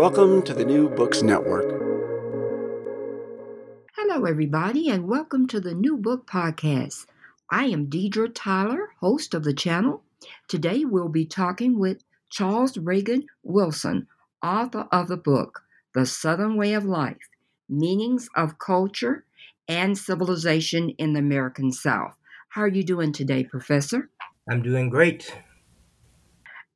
Welcome to the New Books Network. Hello, everybody, and welcome to the New Book Podcast. I am Deidre Tyler, host of the channel. Today, we'll be talking with Charles Reagan Wilson, author of the book, The Southern Way of Life Meanings of Culture and Civilization in the American South. How are you doing today, Professor? I'm doing great.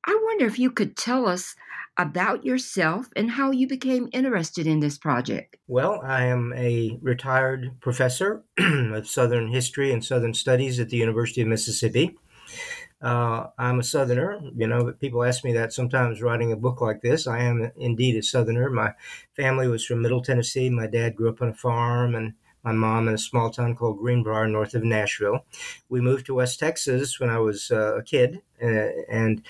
I wonder if you could tell us about yourself and how you became interested in this project. Well, I am a retired professor of Southern history and Southern studies at the University of Mississippi. Uh, I'm a Southerner. You know, people ask me that sometimes writing a book like this. I am indeed a Southerner. My family was from Middle Tennessee. My dad grew up on a farm, and my mom in a small town called Greenbrier, north of Nashville. We moved to West Texas when I was uh, a kid, uh, and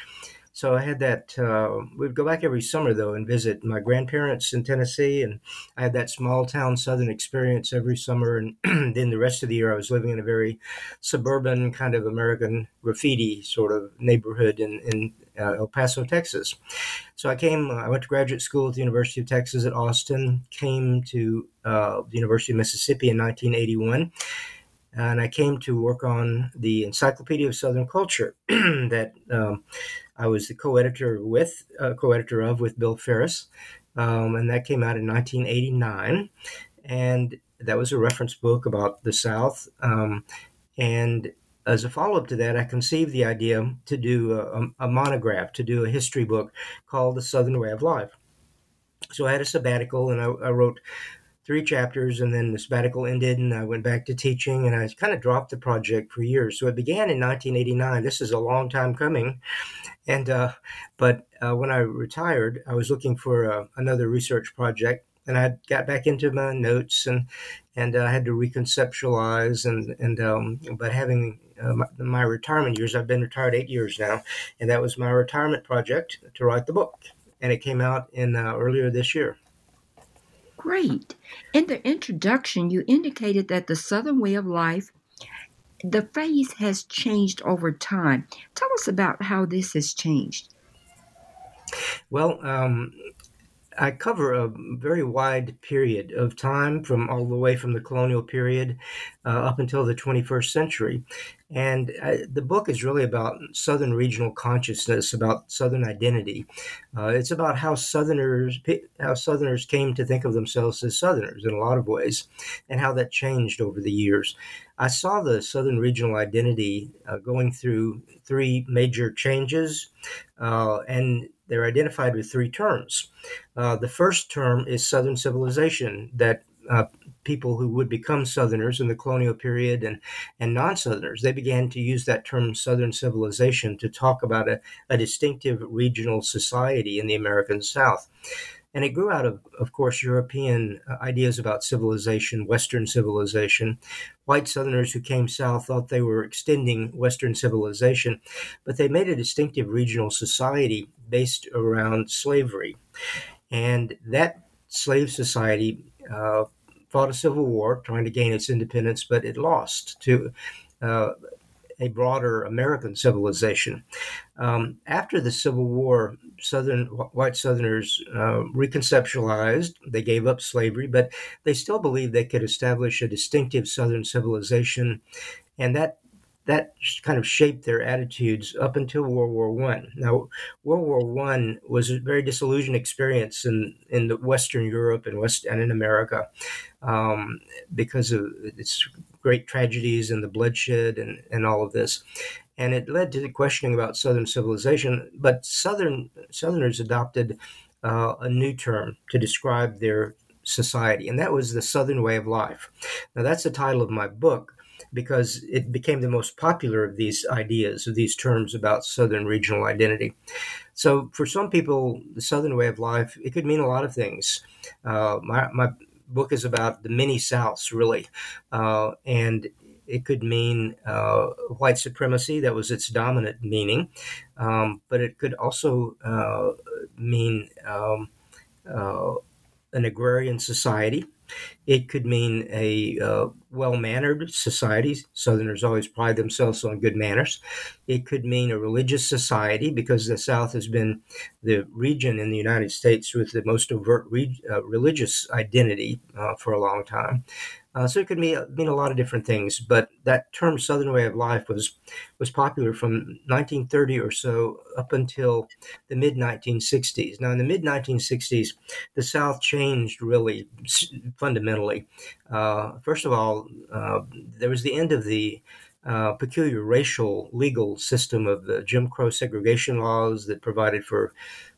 so I had that. Uh, we'd go back every summer though and visit my grandparents in Tennessee, and I had that small town Southern experience every summer. And then the rest of the year, I was living in a very suburban kind of American graffiti sort of neighborhood in, in uh, El Paso, Texas. So I came. I went to graduate school at the University of Texas at Austin. Came to uh, the University of Mississippi in 1981 and I came to work on the Encyclopedia of Southern Culture that um, I was the co-editor with, uh, co-editor of with Bill Ferris, um, and that came out in 1989, and that was a reference book about the South. Um, and as a follow-up to that, I conceived the idea to do a, a monograph, to do a history book called The Southern Way of Life. So I had a sabbatical, and I, I wrote three chapters and then the sabbatical ended and I went back to teaching and I kind of dropped the project for years. So it began in 1989. This is a long time coming. And, uh, but uh, when I retired, I was looking for uh, another research project and I got back into my notes and, and I had to reconceptualize and, and, um, but having uh, my, my retirement years, I've been retired eight years now, and that was my retirement project to write the book. And it came out in uh, earlier this year. Great. In the introduction, you indicated that the Southern way of life, the phrase has changed over time. Tell us about how this has changed. Well, um, I cover a very wide period of time from all the way from the colonial period uh, up until the 21st century. And uh, the book is really about Southern regional consciousness, about Southern identity. Uh, it's about how Southerners how Southerners came to think of themselves as Southerners in a lot of ways, and how that changed over the years. I saw the Southern regional identity uh, going through three major changes, uh, and they're identified with three terms. Uh, the first term is Southern civilization, that uh, people who would become Southerners in the colonial period and, and non Southerners, they began to use that term Southern civilization to talk about a, a distinctive regional society in the American South. And it grew out of, of course, European uh, ideas about civilization, Western civilization. White Southerners who came south thought they were extending Western civilization, but they made a distinctive regional society based around slavery. And that slave society uh, fought a civil war trying to gain its independence, but it lost to uh, a broader American civilization. Um, after the Civil War, Southern white Southerners uh, reconceptualized. They gave up slavery, but they still believed they could establish a distinctive Southern civilization, and that that kind of shaped their attitudes up until World War One. Now, World War One was a very disillusioned experience in in the Western Europe and West and in America um, because of its great tragedies and the bloodshed and, and all of this. And it led to the questioning about Southern civilization. But Southern Southerners adopted uh, a new term to describe their society, and that was the Southern way of life. Now, that's the title of my book because it became the most popular of these ideas, of these terms about Southern regional identity. So, for some people, the Southern way of life, it could mean a lot of things. Uh, my, my book is about the many Souths, really. Uh, and it could mean uh, white supremacy, that was its dominant meaning. Um, but it could also uh, mean um, uh, an agrarian society. It could mean a uh, well mannered society. Southerners always pride themselves on good manners. It could mean a religious society because the South has been the region in the United States with the most overt re- uh, religious identity uh, for a long time. Uh, so it could mean, mean a lot of different things, but that term "Southern way of life" was was popular from 1930 or so up until the mid 1960s. Now, in the mid 1960s, the South changed really fundamentally. Uh, first of all, uh, there was the end of the uh, peculiar racial legal system of the Jim Crow segregation laws that provided for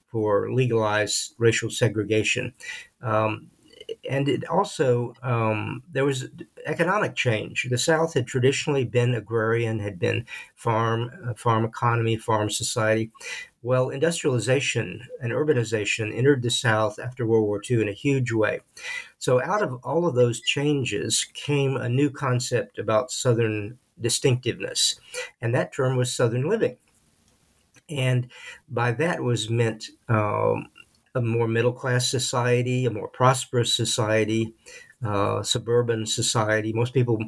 for legalized racial segregation. Um, and it also um, there was economic change. The South had traditionally been agrarian, had been farm, uh, farm economy, farm society. Well, industrialization and urbanization entered the South after World War II in a huge way. So, out of all of those changes came a new concept about Southern distinctiveness, and that term was Southern living. And by that was meant um, a more middle class society, a more prosperous society, uh, suburban society. Most people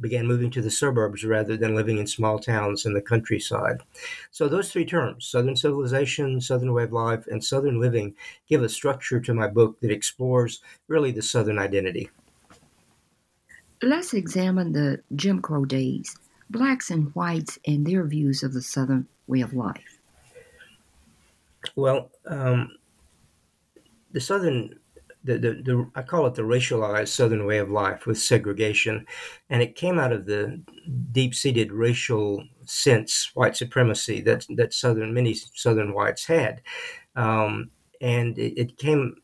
began moving to the suburbs rather than living in small towns in the countryside. So, those three terms Southern civilization, Southern way of life, and Southern living give a structure to my book that explores really the Southern identity. Let's examine the Jim Crow days, blacks and whites, and their views of the Southern way of life. Well, um, the Southern, the, the, the, I call it the racialized Southern way of life with segregation, and it came out of the deep-seated racial sense, white supremacy that that Southern many Southern whites had, um, and it, it came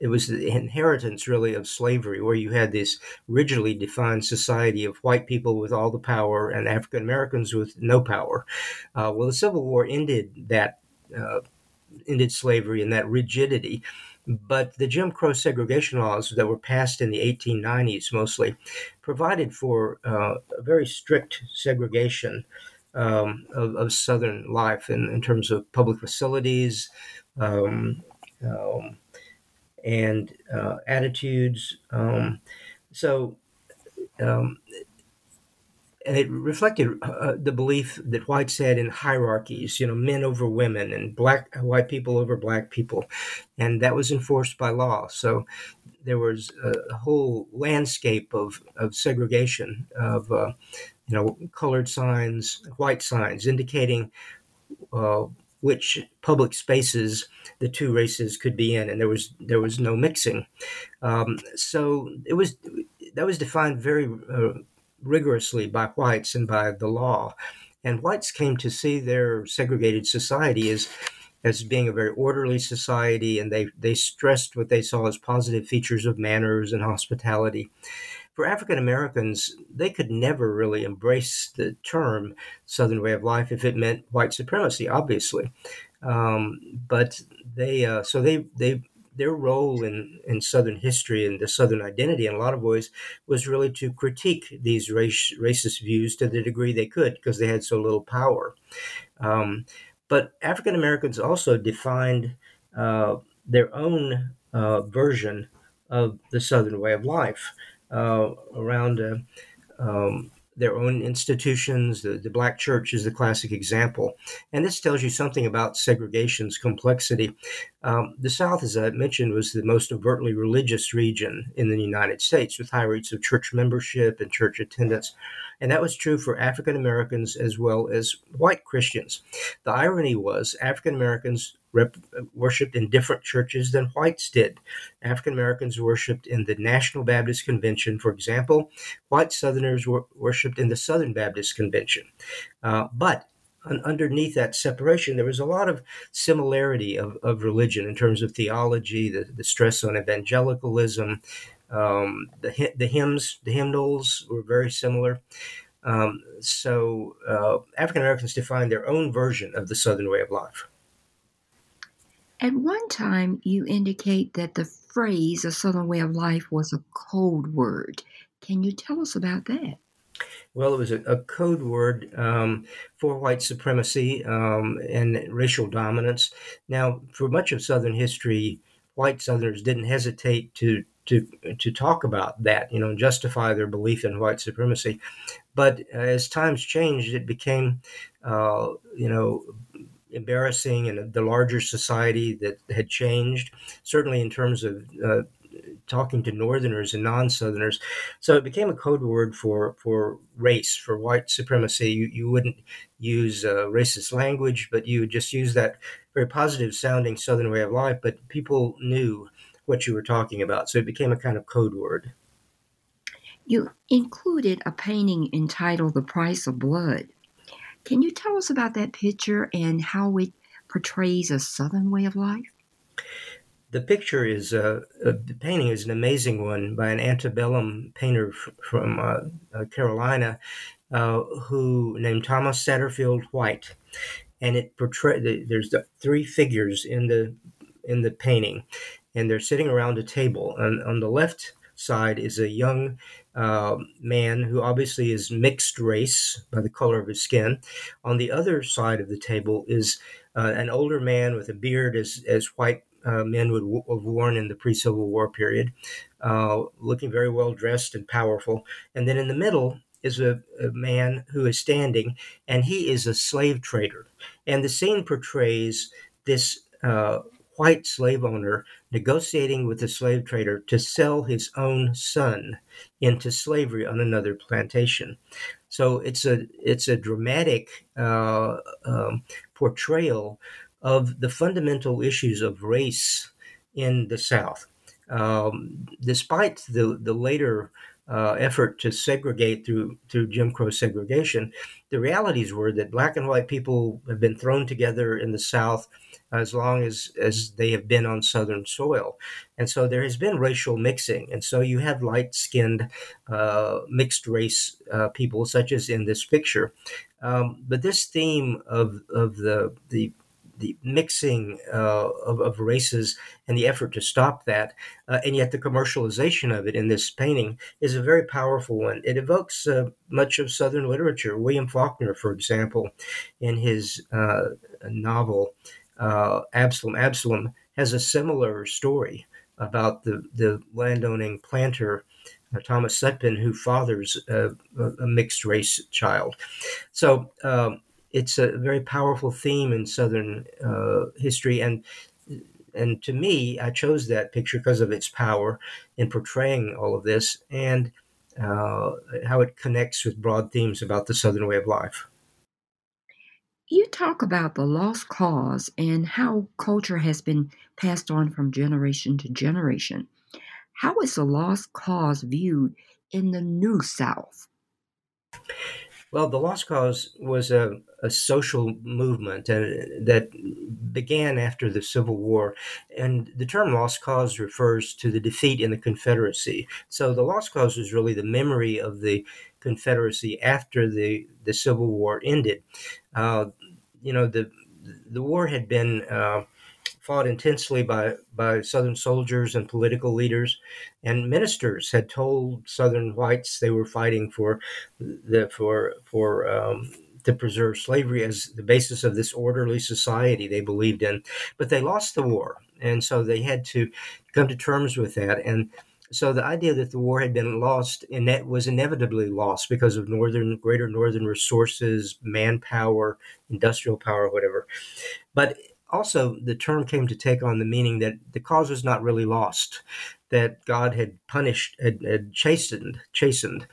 it was the inheritance really of slavery, where you had this rigidly defined society of white people with all the power and African Americans with no power. Uh, well, the Civil War ended that, uh, ended slavery and that rigidity. But the Jim Crow segregation laws that were passed in the 1890s mostly provided for uh, a very strict segregation um, of, of, Southern life in, in, terms of public facilities um, um, and uh, attitudes. Um, so um, and it reflected uh, the belief that whites had in hierarchies, you know, men over women and black white people over black people, and that was enforced by law. So there was a, a whole landscape of, of segregation of, uh, you know, colored signs, white signs indicating uh, which public spaces the two races could be in, and there was there was no mixing. Um, so it was that was defined very uh, rigorously by whites and by the law. And whites came to see their segregated society as as being a very orderly society, and they, they stressed what they saw as positive features of manners and hospitality. For African Americans, they could never really embrace the term Southern way of life if it meant white supremacy, obviously. Um, but they, uh, so they, they their role in, in Southern history and the Southern identity, in a lot of ways, was really to critique these race, racist views to the degree they could because they had so little power. Um, But African Americans also defined uh, their own uh, version of the Southern way of life uh, around uh, um, their own institutions. The, the Black church is the classic example. And this tells you something about segregation's complexity. Um, the South, as I mentioned, was the most overtly religious region in the United States with high rates of church membership and church attendance. And that was true for African Americans as well as white Christians. The irony was African Americans rep- worshipped in different churches than whites did. African Americans worshipped in the National Baptist Convention, for example. White Southerners wor- worshipped in the Southern Baptist Convention. Uh, but underneath that separation, there was a lot of similarity of, of religion in terms of theology, the, the stress on evangelicalism, um, the the hymns, the hymnals were very similar. Um, so uh, African Americans defined their own version of the Southern way of life. At one time, you indicate that the phrase "a Southern way of life" was a code word. Can you tell us about that? Well, it was a, a code word um, for white supremacy um, and racial dominance. Now, for much of Southern history, white Southerners didn't hesitate to to to talk about that, you know, justify their belief in white supremacy. But as times changed, it became, uh, you know, embarrassing and the larger society that had changed. Certainly in terms of uh, talking to Northerners and non-Southerners, so it became a code word for for race, for white supremacy. You you wouldn't use uh, racist language, but you would just use that very positive sounding Southern way of life. But people knew what you were talking about. So it became a kind of code word. You included a painting entitled The Price of Blood. Can you tell us about that picture and how it portrays a Southern way of life? The picture is uh, uh, the painting is an amazing one by an antebellum painter from uh, uh Carolina, uh, who named Thomas Satterfield White, and it portrays. There's the three figures in the in the painting, and they're sitting around a table. And on the left side is a young uh, man who obviously is mixed race by the color of his skin. On the other side of the table is uh, an older man with a beard, as, as white uh, men would w- have worn in the pre Civil War period, uh, looking very well dressed and powerful. And then in the middle is a, a man who is standing, and he is a slave trader. And the scene portrays this uh, white slave owner negotiating with the slave trader to sell his own son into slavery on another plantation. So it's a it's a dramatic uh, um, portrayal of the fundamental issues of race in the South. Um, despite the the later uh, effort to segregate through through Jim Crow segregation, the realities were that black and white people have been thrown together in the South as long as as they have been on Southern soil, and so there has been racial mixing, and so you have light skinned uh, mixed race uh, people, such as in this picture. Um, but this theme of of the the the mixing uh, of, of, races and the effort to stop that, uh, and yet the commercialization of it in this painting is a very powerful one. It evokes uh, much of Southern literature. William Faulkner, for example, in his uh, novel uh, Absalom, Absalom has a similar story about the, the landowning planter. Uh, Thomas Sutpen, who fathers a, a mixed race child. So um, it's a very powerful theme in Southern uh, history, and and to me, I chose that picture because of its power in portraying all of this and uh, how it connects with broad themes about the Southern way of life. You talk about the lost cause and how culture has been passed on from generation to generation. How is the lost cause viewed in the New South? Well, the Lost Cause was a, a social movement uh, that began after the Civil War. And the term Lost Cause refers to the defeat in the Confederacy. So the Lost Cause was really the memory of the Confederacy after the, the Civil War ended. Uh, you know, the, the war had been. Uh, fought intensely by, by Southern soldiers and political leaders, and ministers had told Southern whites they were fighting for the for for um, to preserve slavery as the basis of this orderly society they believed in. But they lost the war, and so they had to come to terms with that. And so the idea that the war had been lost and that was inevitably lost because of northern greater northern resources, manpower, industrial power, whatever. But also the term came to take on the meaning that the cause was not really lost that God had punished, had, had chastened, chastened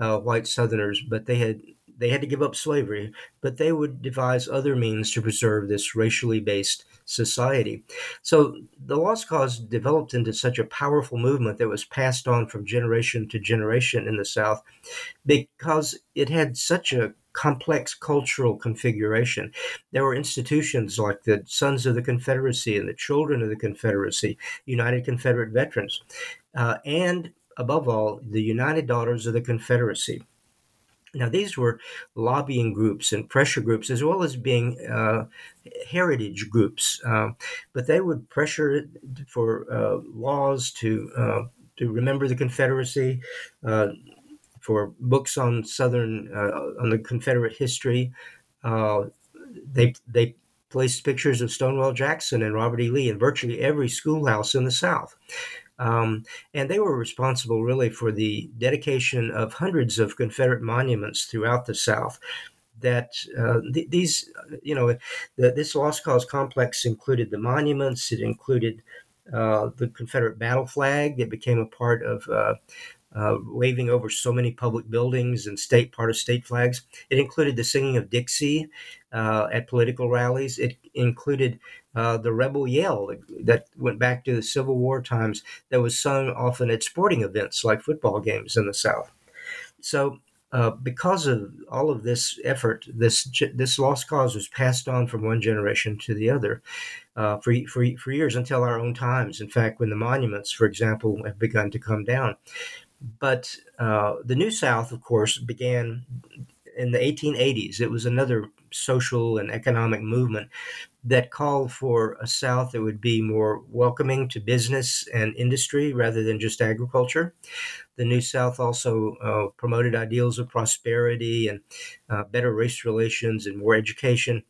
uh, white Southerners, but they had they had to give up slavery, but they would devise other means to preserve this racially based society. So the Lost Cause developed into such a powerful movement that was passed on from generation to generation in the South because it had such a complex cultural configuration. There were institutions like the Sons of the Confederacy and the Children of the Confederacy, United Confederate Veterans, uh, and above all, the United Daughters of the Confederacy. Now, these were lobbying groups and pressure groups, as well as being uh, heritage groups, uh, but they would pressure for uh, laws to uh, to remember the Confederacy, uh, for books on Southern uh, on the Confederate history. They they placed pictures of Stonewall Jackson and Robert E. Lee in virtually every schoolhouse in the South. Um, and they were responsible really for the dedication of hundreds of Confederate monuments throughout the South. That uh, th- these, you know, the, this Lost Cause complex included the monuments, it included uh, the Confederate battle flag that became a part of uh, uh, waving over so many public buildings and state part of state flags. It included the singing of Dixie uh, at political rallies. It included uh, the rebel yell that went back to the Civil War times that was sung often at sporting events like football games in the South. So. Uh, because of all of this effort, this this lost cause was passed on from one generation to the other uh, for, for for years until our own times. In fact, when the monuments, for example, have begun to come down, but uh, the New South, of course, began in the 1880s. It was another social and economic movement that called for a South that would be more welcoming to business and industry rather than just agriculture. The New South also uh, promoted ideals of prosperity and uh, better race relations and more education.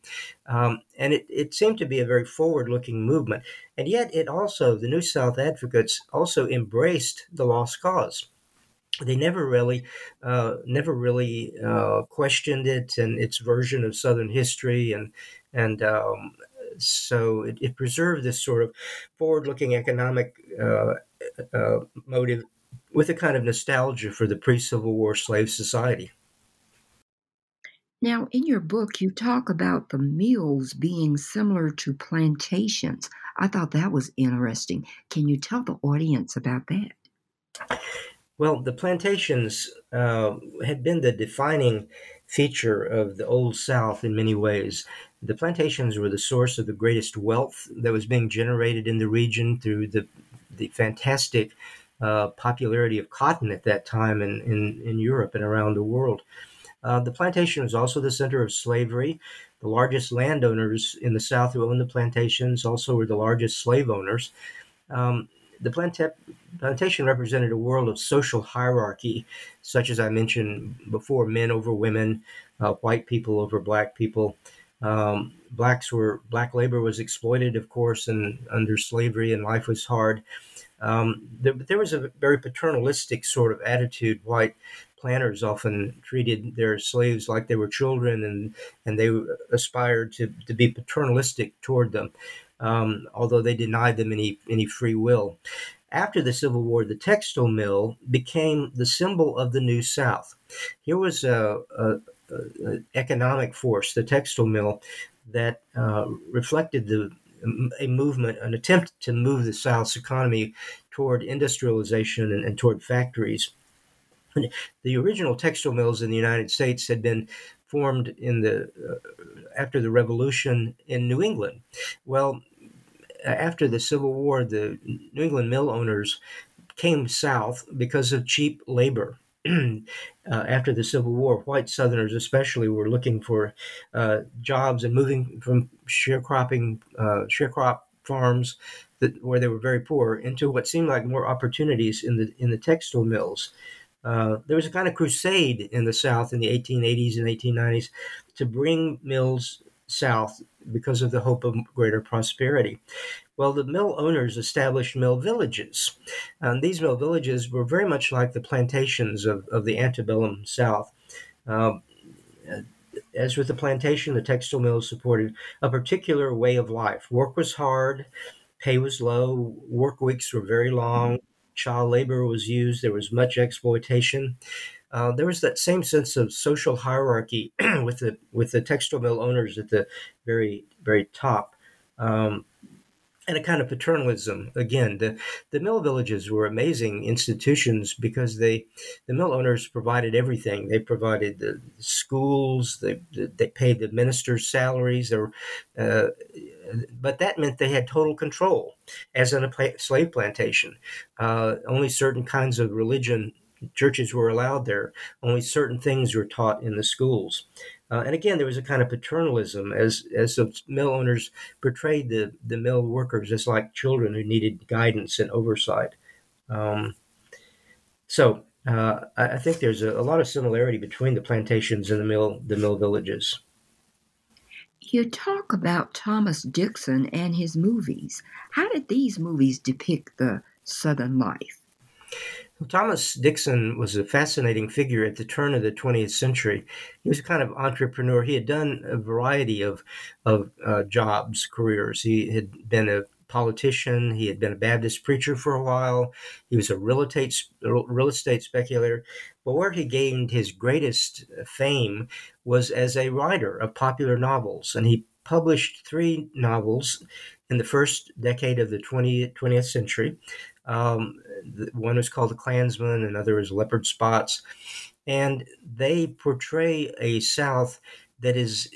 Um, and it, it seemed to be a very forward looking movement. And yet, it also, the New South advocates also embraced the lost cause they never really uh, never really uh, questioned it and its version of Southern history and and um, so it, it, preserved this sort of forward-looking economic uh, uh motive with a kind of nostalgia for the pre-Civil War slave society. Now, in your book, you talk about the mills being similar to plantations. I thought that was interesting. Can you tell the audience about that? Well, the plantations uh, had been the defining feature of the Old South in many ways. The plantations were the source of the greatest wealth that was being generated in the region through the, the fantastic uh, popularity of cotton at that time in, in, in Europe and around the world. Uh, the plantation was also the center of slavery. The largest landowners in the South who owned the plantations also were the largest slave owners. Um, the planta- plantation represented a world of social hierarchy, such as I mentioned before men over women, uh, white people over black people. Um, blacks were black labor was exploited, of course, and under slavery, and life was hard. Um, there, there was a very paternalistic sort of attitude. White planters often treated their slaves like they were children, and and they aspired to to be paternalistic toward them um, although they denied them any, any free will. After the Civil War, the textile mill became the symbol of the New South. Here was a, a, a economic force, the textile mill, that uh, reflected the a movement, an attempt to move the South's economy toward industrialization and, and toward factories. The original textile mills in the United States had been formed in the uh, after the Revolution in New England. Well, after the Civil War, the New England mill owners came south because of cheap labor. uh, after the Civil War, white Southerners especially were looking for uh, jobs and moving from sharecropping, uh, sharecrop farms that where they were very poor into what seemed like more opportunities in the in the textile mills. Uh, there was a kind of crusade in the South in the 1880s and 1890s to bring mills south because of the hope of greater prosperity. Well, the mill owners established mill villages. And these mill villages were very much like the plantations of, of the antebellum South. Uh, as with the plantation, the textile mills supported a particular way of life. Work was hard, pay was low, work weeks were very long, child labor was used, there was much exploitation. Uh, there was that same sense of social hierarchy with the with the textile mill owners at the very very top. Um, and a kind of paternalism. Again, the, the mill villages were amazing institutions because they, the mill owners provided everything. They provided the schools, they, they paid the ministers' salaries, or, uh, but that meant they had total control, as in a slave plantation. Uh, only certain kinds of religion churches were allowed there. Only certain things were taught in the schools. Uh, and again, there was a kind of paternalism as as the mill owners portrayed the, the mill workers as like children who needed guidance and oversight. Um, so uh, I, I, think there's a, a, lot of similarity between the plantations and the mill the mill villages. You talk about Thomas Dixon and his movies. How did these movies depict the Southern life? Thomas Dixon was a fascinating figure at the turn of the 20th century. He was a kind of entrepreneur. He had done a variety of, of uh, jobs, careers. He had been a politician. He had been a Baptist preacher for a while. He was a real estate real estate speculator. But where he gained his greatest fame was as a writer of popular novels, and he published three novels in the first decade of the 20th, 20th century. Um, one was called The Clansman, another is Leopard Spots. And they portray a South that is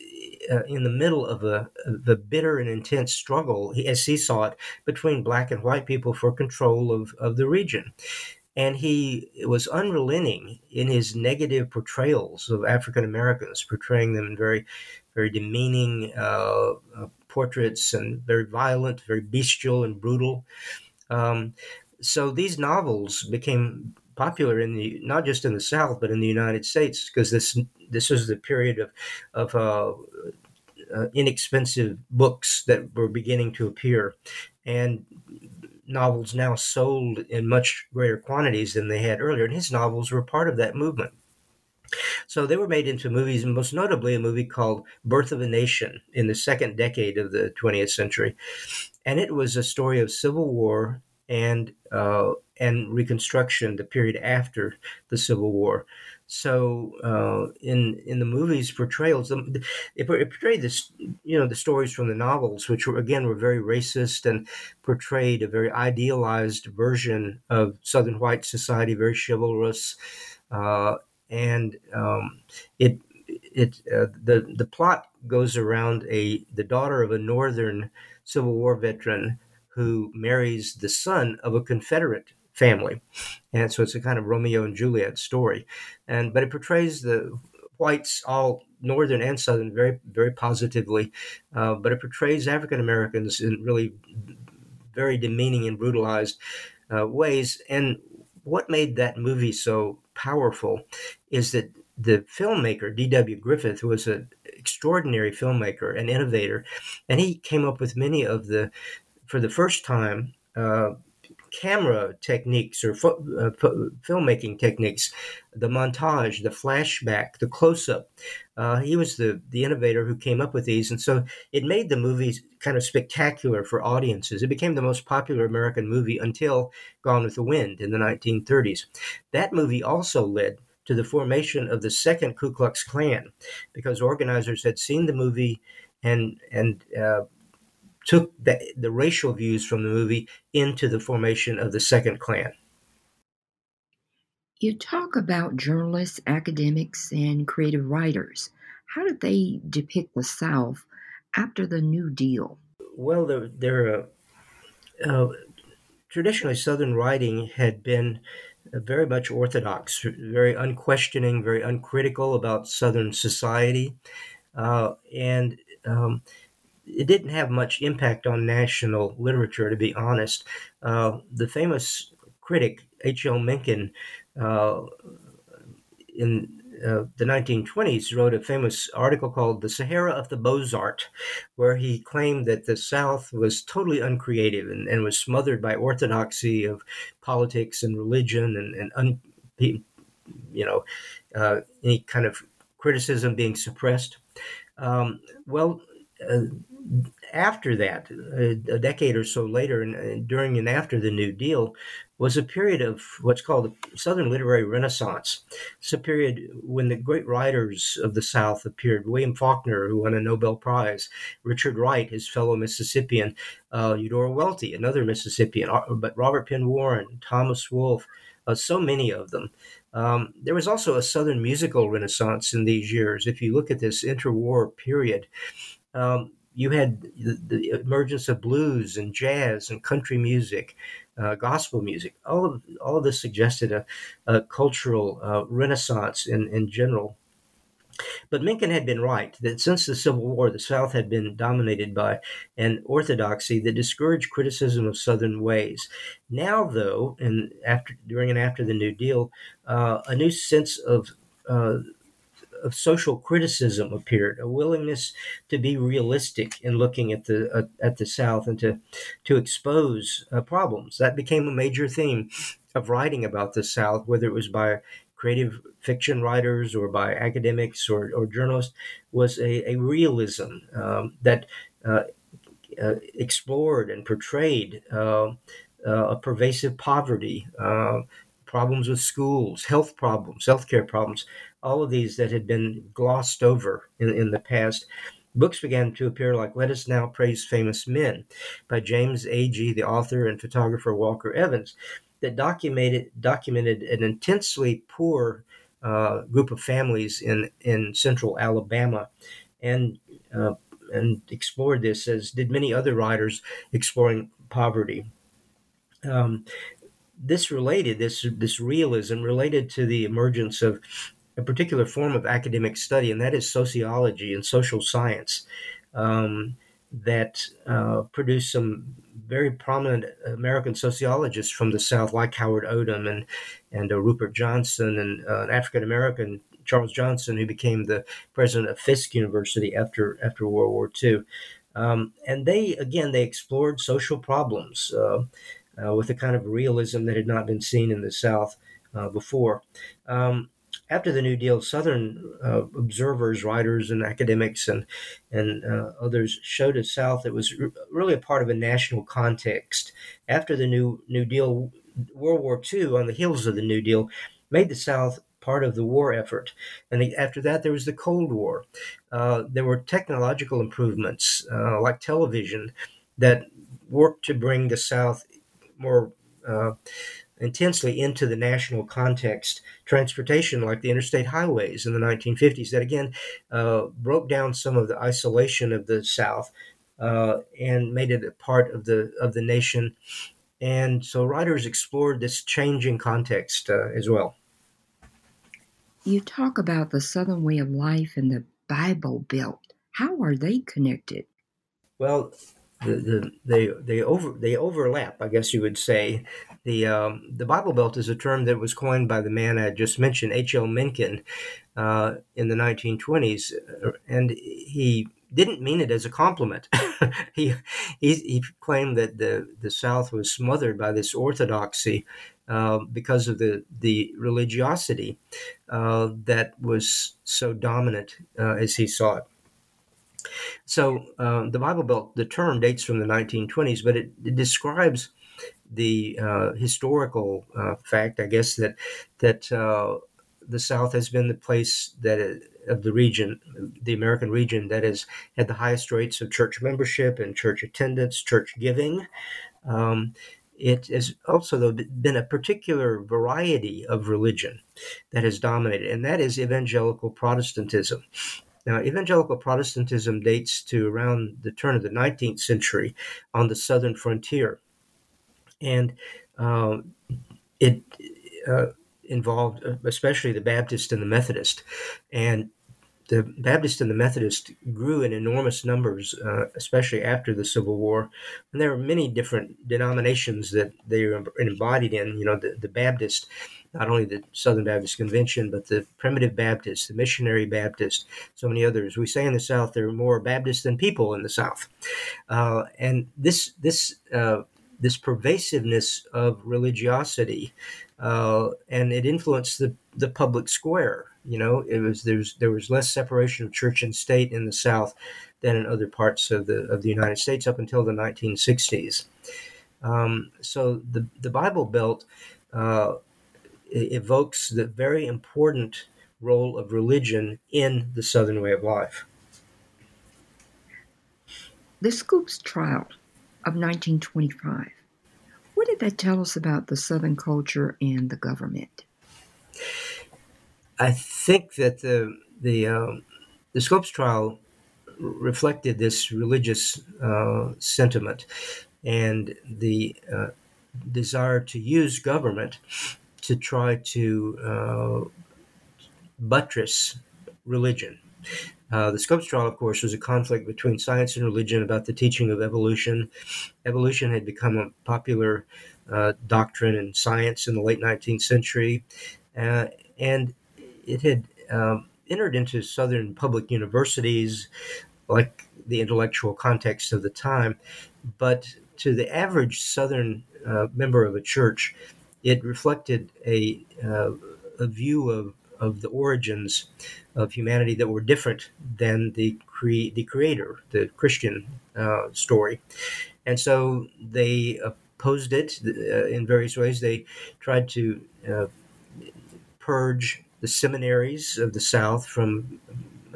uh, in the middle of a, the bitter and intense struggle, as he saw it, between black and white people for control of, of the region. And he was unrelenting in his negative portrayals of African Americans, portraying them in very, very demeaning uh, uh, portraits and very violent, very bestial and brutal. Um, so these novels became popular in the not just in the South but in the United States because this this was the period of of uh, uh, inexpensive books that were beginning to appear, and novels now sold in much greater quantities than they had earlier. And his novels were part of that movement. So they were made into movies, and most notably a movie called Birth of a Nation in the second decade of the 20th century. And it was a story of civil war and uh, and Reconstruction, the period after the Civil War. So uh, in in the movie's portrayals, it, it portrayed this, you know, the stories from the novels, which were again were very racist and portrayed a very idealized version of Southern white society, very chivalrous, uh, and um, it it uh, the the plot goes around a the daughter of a Northern Civil War veteran who marries the son of a Confederate family, and so it's a kind of Romeo and Juliet story, and but it portrays the whites all northern and southern very very positively, uh, but it portrays African Americans in really very demeaning and brutalized uh, ways. And what made that movie so powerful is that the filmmaker D.W. Griffith, who was an extraordinary filmmaker and innovator, and he came up with many of the for the first time uh, camera techniques or fo- uh, filmmaking techniques, the montage, the flashback, the close up. Uh, he was the, the innovator who came up with these. And so it made the movies kind of spectacular for audiences. It became the most popular American movie until Gone with the Wind in the 1930s. That movie also led to the formation of the second Ku Klux Klan because organizers had seen the movie and, and, uh, took the, the racial views from the movie into the formation of the second Klan. You talk about journalists, academics, and creative writers. How did they depict the South after the New Deal? Well, they're, they're uh, uh, traditionally Southern writing had been very much orthodox, very unquestioning, very uncritical about Southern society, uh, and um, it didn't have much impact on national literature, to be honest. Uh, the famous critic H.L. Mencken uh, in uh, the 1920s, wrote a famous article called The Sahara of the Beaux-Arts, where he claimed that the South was totally uncreative and, and was smothered by orthodoxy of politics and religion and, and un, you know, uh, any kind of criticism being suppressed. Um, well, after that, a, a, decade or so later, and during and after the New Deal, was a period of what's called the Southern Literary Renaissance. It's a period when the great writers of the South appeared. William Faulkner, who won a Nobel Prize, Richard Wright, his fellow Mississippian, uh, Eudora Welty, another Mississippian, uh, but Robert Penn Warren, Thomas Wolfe, uh, so many of them. Um, there was also a Southern musical renaissance in these years. If you look at this interwar period, um, you had the, the, emergence of blues and jazz and country music, uh, gospel music. All of all of this suggested a, a cultural uh, renaissance in in general. But Mencken had been right that since the Civil War, the South had been dominated by an orthodoxy that discouraged criticism of Southern ways. Now, though, and after during and after the New Deal, uh, a new sense of uh, of social criticism appeared, a willingness to be realistic in looking at the uh, at the South and to to expose uh, problems. That became a major theme of writing about the South, whether it was by creative fiction writers or by academics or, or journalists, was a, a realism um, that uh, uh explored and portrayed uh, uh, a pervasive poverty problems with schools, health problems, healthcare problems, all of these that had been glossed over in, in the past. Books began to appear like Let Us Now Praise Famous Men by James Agee, the author and photographer Walker Evans, that documented, documented an intensely poor uh, group of families in, in central Alabama and, uh, and explored this, as did many other writers exploring poverty. Um, this related this this realism related to the emergence of a particular form of academic study, and that is sociology and social science, um, that uh, produced some very prominent American sociologists from the South, like Howard Odum and and uh, Rupert Johnson, and uh, an African American Charles Johnson, who became the president of Fisk University after after World War II. Um, and they again they explored social problems uh, uh, with a kind of realism that had not been seen in the South uh, before. Um, after the New Deal, Southern uh, observers, writers, and academics, and and uh, others showed a South that it was really a part of a national context. After the New New Deal, World War II, on the heels of the New Deal, made the South part of the war effort. And the, after that, there was the Cold War. Uh, there were technological improvements uh, like television that worked to bring the South more uh, intensely into the national context. Transportation, like the interstate highways in the 1950s, that again uh, broke down some of the isolation of the South uh, and made it a part of the of the nation. And so, writers explored this changing context uh, as well. You talk about the Southern way of life and the Bible Belt. How are they connected? Well, the, the, they they over they overlap. I guess you would say the um, the Bible Belt is a term that was coined by the man I just mentioned, H. L. Mencken, uh, in the 1920s, and he didn't mean it as a compliment. he, he, he claimed that the the South was smothered by this orthodoxy uh, because of the the religiosity uh, that was so dominant uh, as he saw it. So um, the Bible Belt, the term dates from the 1920s, but it, it describes the uh, historical uh, fact, I guess, that that uh, the South has been the place that of the region, the American region, that has had the highest rates of church membership and church attendance, church giving. Um, it has also been a particular variety of religion that has dominated, and that is evangelical Protestantism. Now, evangelical Protestantism dates to around the turn of the 19th century on the southern frontier. And um, it uh, involved uh, especially the Baptist and the Methodist. And the Baptist and the Methodist grew in enormous numbers, uh, especially after the Civil War. And there are many different denominations that they are embodied in. You know, the, the Baptist, not only the Southern Baptist Convention, but the Primitive Baptist, the Missionary Baptist, so many others. We say in the South there are more Baptists than people in the South, uh, and this this uh, this pervasiveness of religiosity, uh, and it influenced the the public square. You know, it was there's there was less separation of church and state in the South than in other parts of the of the United States up until the 1960s. Um, so the the Bible Belt uh, evokes the very important role of religion in the Southern way of life. The Scopes trial of 1925. What did that tell us about the Southern culture and the government? I think that the the um, the Scopes trial reflected this religious uh, sentiment and the uh, desire to use government to try to uh, buttress religion. Uh, the Scopes trial, of course, was a conflict between science and religion about the teaching of evolution. Evolution had become a popular uh, doctrine in science in the late 19th century, uh, and it had um, entered into Southern public universities, like the intellectual context of the time. But to the average Southern uh, member of a church, it reflected a, uh, a view of, of the origins of humanity that were different than the cre- the creator, the Christian uh, story, and so they opposed it uh, in various ways. They tried to uh, purge the seminaries of the South from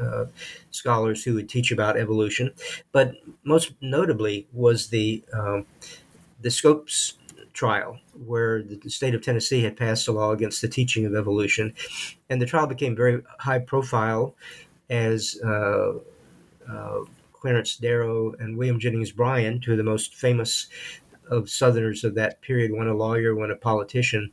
uh, scholars who would teach about evolution, but most notably was the um, the Scopes trial, where the state of Tennessee had passed a law against the teaching of evolution, and the trial became very high profile as uh, uh, Clarence Darrow and William Jennings Bryan, two of the most famous of Southerners of that period, one a lawyer, one a politician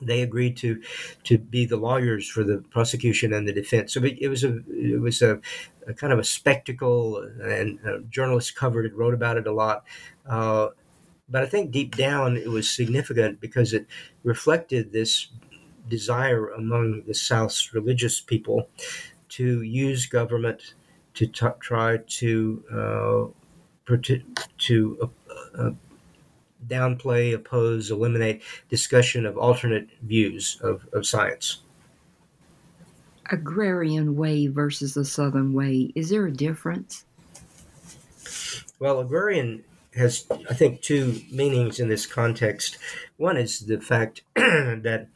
they agreed to to be the lawyers for the prosecution and the defense. So it was a it was a, a kind of a spectacle, and uh, journalists covered it, wrote about it a lot. Uh, but I think deep down it was significant because it reflected this desire among the South's religious people to use government to t- try to uh, to uh, uh, downplay, oppose, eliminate discussion of alternate views of, of science. Agrarian way versus the Southern way, is there a difference? Well, agrarian has, I think, two meanings in this context. One is the fact that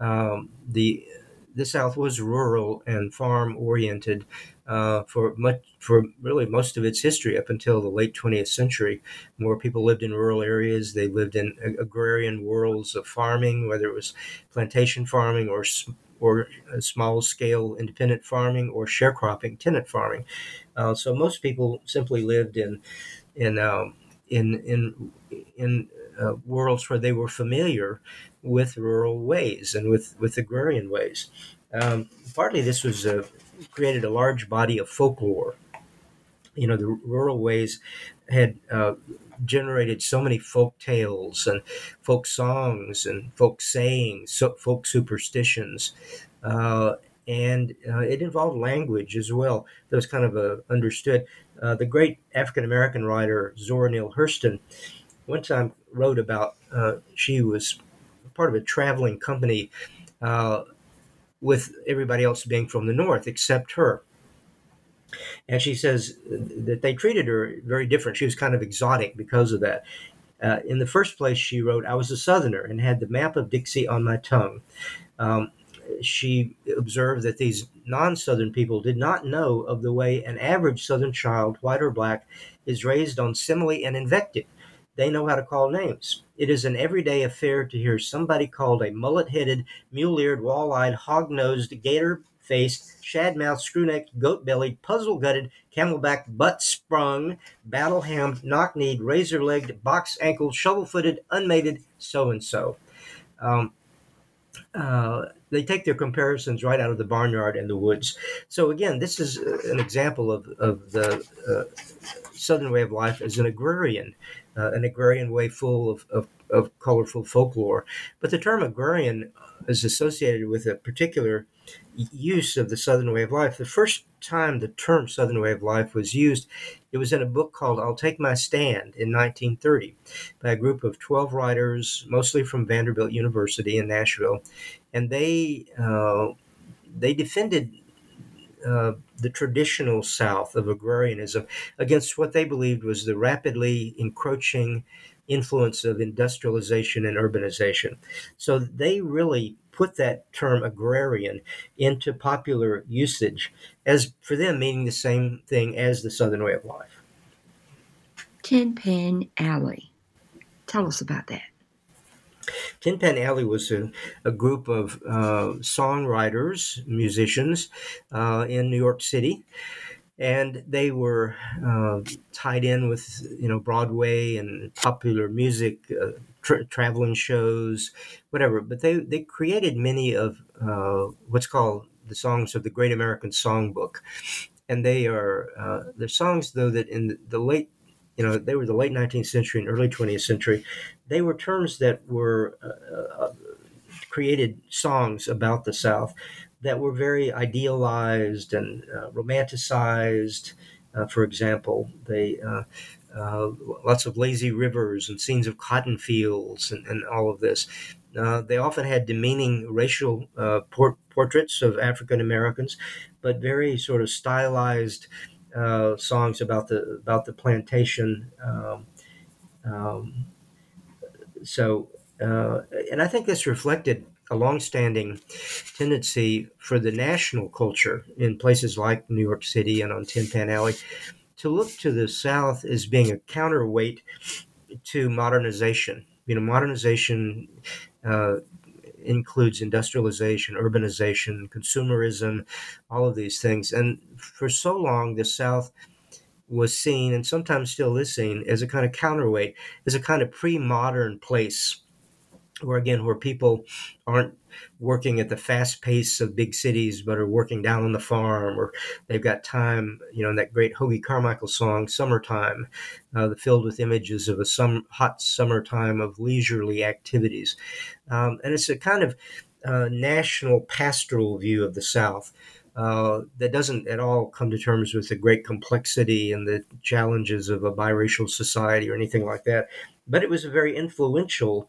um, the the South was rural and farm oriented uh, for much for really most of its history up until the late 20th century. More people lived in rural areas. They lived in agrarian worlds of farming, whether it was plantation farming or or small scale independent farming or sharecropping, tenant farming. Uh, so most people simply lived in in um, in in in uh, worlds where they were familiar with rural ways and with with agrarian ways. Um, partly this was a created a large body of folklore. You know, the rural ways had uh, generated so many folk tales and folk songs and folk sayings, so, folk superstitions. Uh, and uh, it involved language as well that was kind of uh, understood. Uh, the great African American writer Zora Neale Hurston one time wrote about uh, she was part of a traveling company uh, with everybody else being from the north except her. And she says that they treated her very different. She was kind of exotic because of that. Uh, in the first place, she wrote, I was a Southerner and had the map of Dixie on my tongue. Um, she observed that these non Southern people did not know of the way an average Southern child, white or black, is raised on simile and invective. They know how to call names. It is an everyday affair to hear somebody called a mullet headed, mule eared, wall eyed, hog nosed, gator faced, shad mouthed, screw necked, goat bellied, puzzle gutted, camelback, butt sprung, battle hammed, knock kneed, razor legged, box ankled, shovel footed, unmated, so and so. uh, they take their comparisons right out of the barnyard and the woods. So again, this is an example of, of the uh, Southern way of life as an agrarian, uh, an agrarian way full of, of, of, colorful folklore. But the term agrarian is associated with a particular use of the Southern way of life. The first time the term Southern way of life was used, it was in a book called I'll Take My Stand in 1930 by a group of 12 writers, mostly from Vanderbilt University in Nashville. And they, uh, they defended uh, the traditional South of agrarianism against what they believed was the rapidly encroaching influence of industrialization and urbanization. So they really put that term agrarian into popular usage as for them meaning the same thing as the Southern way of life. Tin Pan Alley. Tell us about that. Tin Pan Alley was a, a group of uh, songwriters, musicians uh, in New York City and they were uh, tied in with you know Broadway and popular music, uh, tra- traveling shows, whatever. But they they created many of uh, what's called the songs of the Great American Songbook, and they are uh, they're songs though that in the late you know they were the late 19th century and early 20th century they were terms that were uh, uh, created songs about the south that were very idealized and uh, romanticized. Uh, for example, they uh, uh, lots of lazy rivers and scenes of cotton fields and, and all of this. Uh, they often had demeaning racial uh, por- portraits of African Americans, but very sort of stylized songs about the about the plantation. Um, um, so, and I think this reflected a longstanding tendency for the national culture in places like New York City and on Tin Pan Alley to look to the South as being a counterweight to modernization. You know, modernization uh, includes industrialization, urbanization, consumerism, all of these things. And for so long, the South was seen, and sometimes still is seen, as a kind of counterweight, as a kind of pre modern place where again where people aren't working at the fast pace of big cities but are working down on the farm or they've got time you know in that great hoagy carmichael song summertime uh, filled with images of a some hot summertime of leisurely activities um, and it's a kind of uh, national pastoral view of the south uh, that doesn't at all come to terms with the great complexity and the challenges of a biracial society or anything like that. But it was a very influential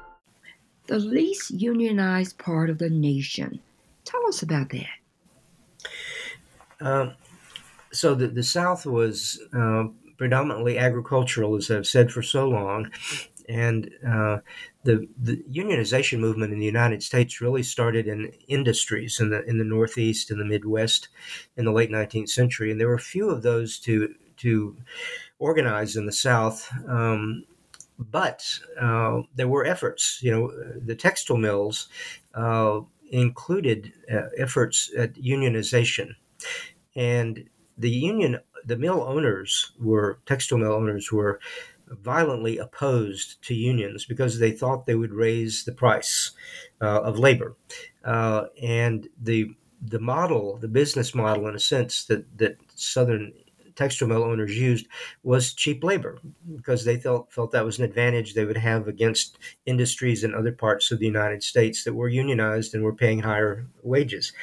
the least unionized part of the nation. Tell us about that. Um, so the, the South was uh, predominantly agricultural, as I've said for so long, and uh, the the unionization movement in the United States really started in industries in the in the Northeast and the Midwest in the late 19th century, and there were few of those to to organize in the South. Um, but uh, there were efforts. You know, the textile mills uh, included uh, efforts at unionization, and the union, the mill owners were textile mill owners were violently opposed to unions because they thought they would raise the price uh, of labor, uh, and the the model, the business model, in a sense that that Southern textile mill owners used was cheap labor because they felt felt that was an advantage they would have against industries in other parts of the United States that were unionized and were paying higher wages.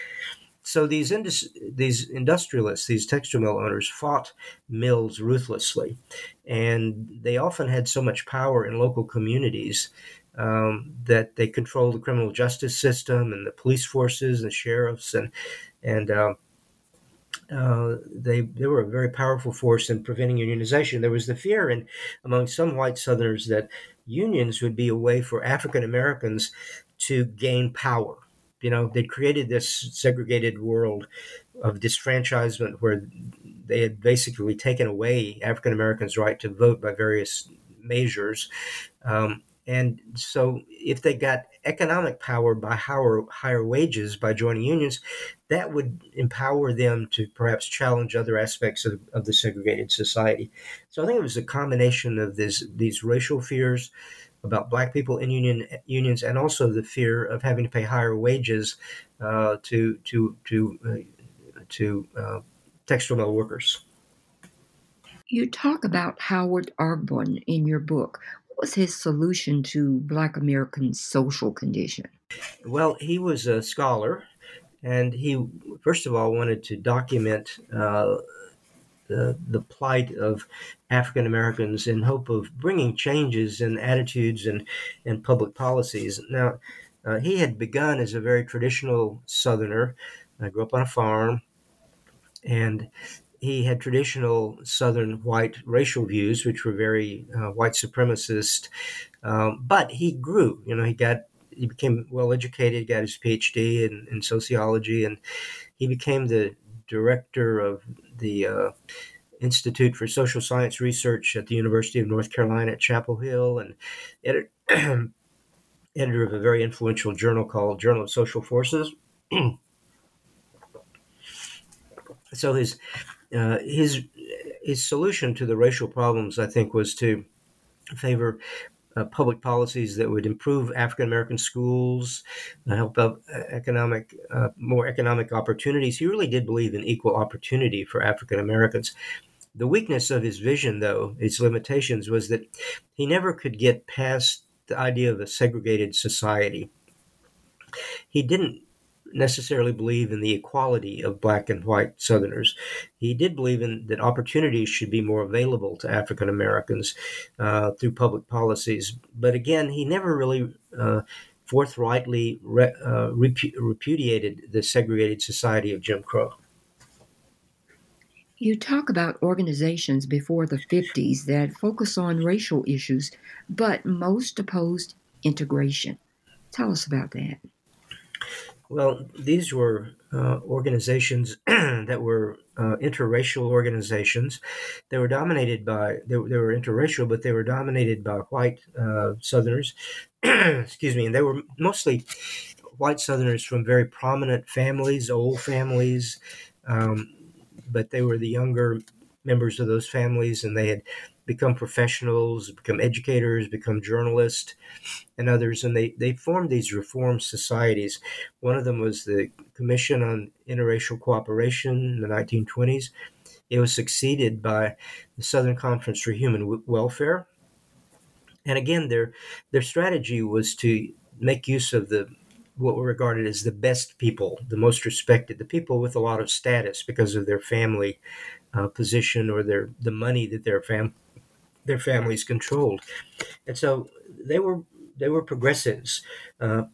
So these indus- these industrialists, these textile mill owners, fought mills ruthlessly, and they often had so much power in local communities um, that they controlled the criminal justice system and the police forces, and sheriffs, and and uh, uh, they they were a very powerful force in preventing unionization. There was the fear in among some white Southerners that unions would be a way for African Americans to gain power. You know, they created this segregated world of disfranchisement where they had basically taken away African Americans' right to vote by various measures. Um, and so, if they got economic power by higher, higher wages by joining unions, that would empower them to perhaps challenge other aspects of, of the segregated society. So, I think it was a combination of this, these racial fears about black people in union unions, and also the fear of having to pay higher wages uh, to to to uh, to uh, textile mill workers. You talk about Howard Ogburn in your book was his solution to Black American social condition? Well, he was a scholar, and he first of all wanted to document uh, the, the plight of African Americans in hope of bringing changes in attitudes and, and public policies. Now, uh, he had begun as a very traditional Southerner. I grew up on a farm, and he had traditional Southern white racial views, which were very uh, white supremacist. Um, but he grew. You know, he got he became well educated, got his PhD in, in sociology, and he became the director of the uh, Institute for Social Science Research at the University of North Carolina at Chapel Hill, and editor, editor of a very influential journal called Journal of Social Forces. so his uh, his his solution to the racial problems, I think, was to favor uh, public policies that would improve African American schools, uh, help out uh, economic uh, more economic opportunities. He really did believe in equal opportunity for African Americans. The weakness of his vision, though, its limitations, was that he never could get past the idea of a segregated society. He didn't necessarily believe in the equality of black and white Southerners. He did believe in that opportunities should be more available to African Americans uh, through public policies. But again, he never really uh, forthrightly re- uh, repu- repudiated the segregated society of Jim Crow. You talk about organizations before the 50s that focus on racial issues, but most opposed integration. Tell us about that. Well, these were uh, organizations that were uh, interracial organizations. They were dominated by, they, they, were interracial, but they were dominated by white uh, Southerners. Excuse me. And they were mostly white Southerners from very prominent families, old families. Um, but they were the younger members of those families, and they had become professionals, become educators, become journalists, and others. And they, they formed these reform societies. One of them was the Commission on Interracial Cooperation in the 1920s. It was succeeded by the Southern Conference for Human Welfare. And again, their their strategy was to make use of the what were regarded as the best people, the most respected, the people with a lot of status because of their family uh, position or their the money that their fam their families controlled, and so they were they were progressives. Uh,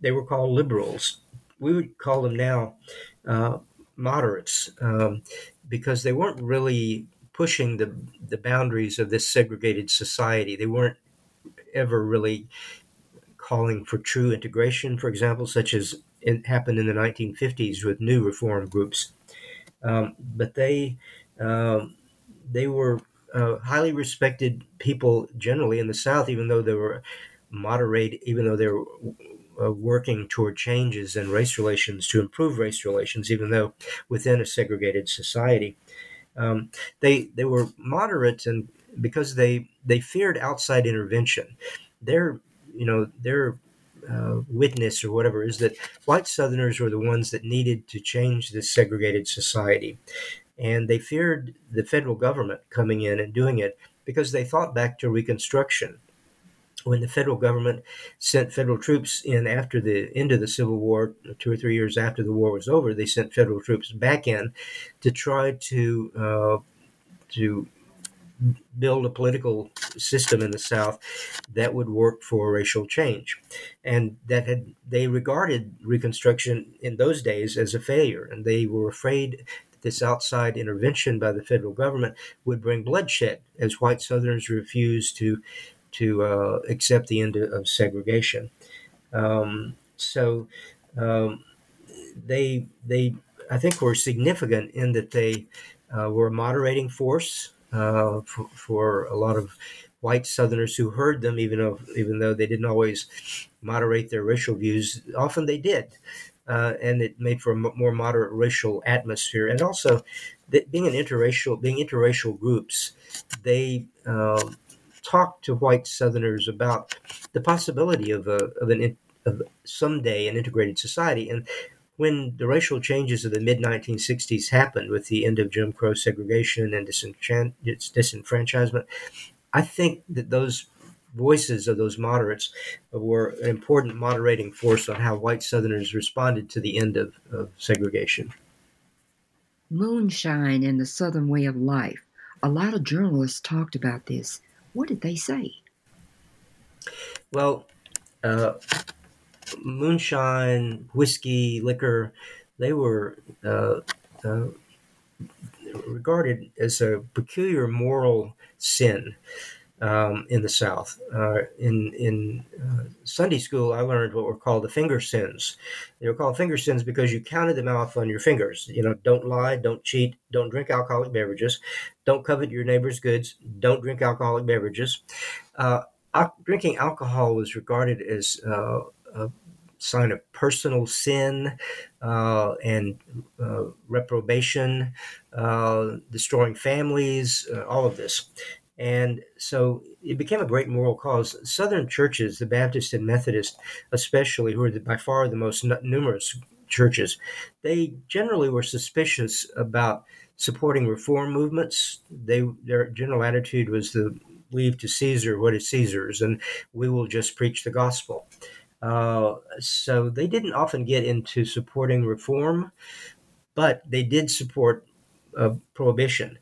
they were called liberals. We would call them now uh, moderates um, because they weren't really pushing the the boundaries of this segregated society. They weren't ever really calling for true integration, for example, such as it happened in the 1950s with new reform groups. Um, but they um, they were uh, highly respected people generally in the South, even though they were moderate, even though they were uh, working toward changes in race relations to improve race relations, even though within a segregated society. Um, they they were moderate, and because they they feared outside intervention, their you know their uh, witness or whatever is that white Southerners were the ones that needed to change this segregated society, and they feared the federal government coming in and doing it because they thought back to Reconstruction. When the federal government sent federal troops in after the end of the Civil War, two or three years after the war was over, they sent federal troops back in to try to uh, to build a political system in the South that would work for racial change, and that had they regarded Reconstruction in those days as a failure, and they were afraid this outside intervention by the federal government would bring bloodshed, as white Southerners refused to to uh, accept the end of segregation. Um, so um, they they I think were significant in that they uh, were a moderating force uh, for, for, a lot of white Southerners who heard them, even though even though they didn't always moderate their racial views. Often they did. Uh, and it made for a more moderate racial atmosphere. And also, being an interracial, being interracial groups, they um, talk to white Southerners about the possibility of a of an of someday an integrated society. And when the racial changes of the mid 1960s happened with the end of Jim Crow segregation and disenfranchisement, I think that those voices of those moderates were an important moderating force on how white Southerners responded to the end of, of segregation. Moonshine and the Southern way of life. A lot of journalists talked about this. What did they say? Well, uh, moonshine, whiskey, liquor, they were uh, uh, regarded as a peculiar moral sin um, in the South. Uh, in in uh, Sunday school, I learned what were called the finger sins. They were called finger sins because you counted them off on your fingers. You know, don't lie, don't cheat, don't drink alcoholic beverages, don't covet your neighbor's goods, don't drink alcoholic beverages. Uh, drinking alcohol was regarded as uh, a sign of personal sin uh, and uh, reprobation, destroying families, all of this. And so it became a great moral cause. Southern churches, the Baptist and Methodist, especially, who are the, by far the most numerous churches, they generally were suspicious about supporting reform movements. They their general attitude was to leave to Caesar what is Caesar's, and we will just preach the gospel. Uh, so they didn't often get into supporting reform, but they did support uh, prohibition.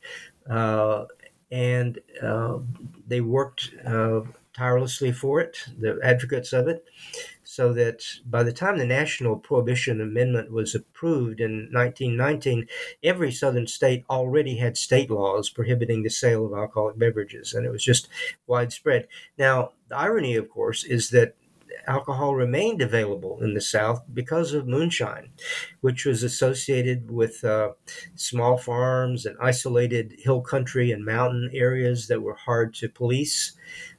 Uh, and uh, they worked uh, tirelessly for it, the advocates of it, so that by the time the National Prohibition Amendment was approved in 1919, every southern state already had state laws prohibiting the sale of alcoholic beverages, and it was just widespread. Now, the irony, of course, is that alcohol remained available in the South because of moonshine, which was associated with uh, small farms and isolated hill country and mountain areas that were hard to police.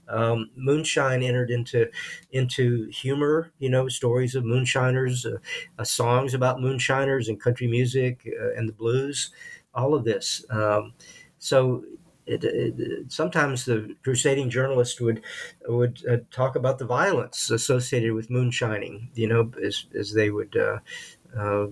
Um, moonshine entered into into humor, you know, stories of moonshiners, uh, uh, songs about moonshiners and country music uh, and the blues, all of this. Um, so it, it, sometimes the crusading journalist would would uh, talk about the violence associated with moonshining. You know, as as they would. Uh, uh,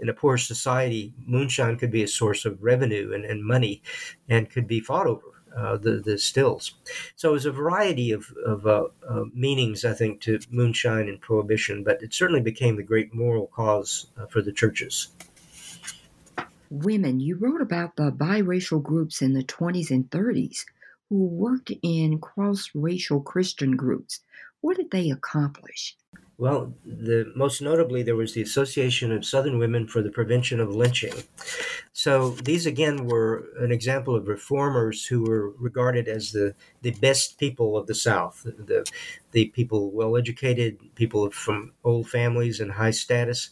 in a poor society, moonshine could be a source of revenue and, and money, and could be fought over. Uh, the the stills. So there's a variety of of uh, uh, meanings, I think, to moonshine and prohibition, but it certainly became the great moral cause uh, for the churches women. You wrote about the biracial groups in the 20s and 30s who worked in cross racial Christian groups. What did they accomplish? Well, the, most notably, there was the Association of Southern Women for the Prevention of Lynching. So these again were an example of reformers who were regarded as the, the best people of the South, the, the people well educated, people from old families and high status.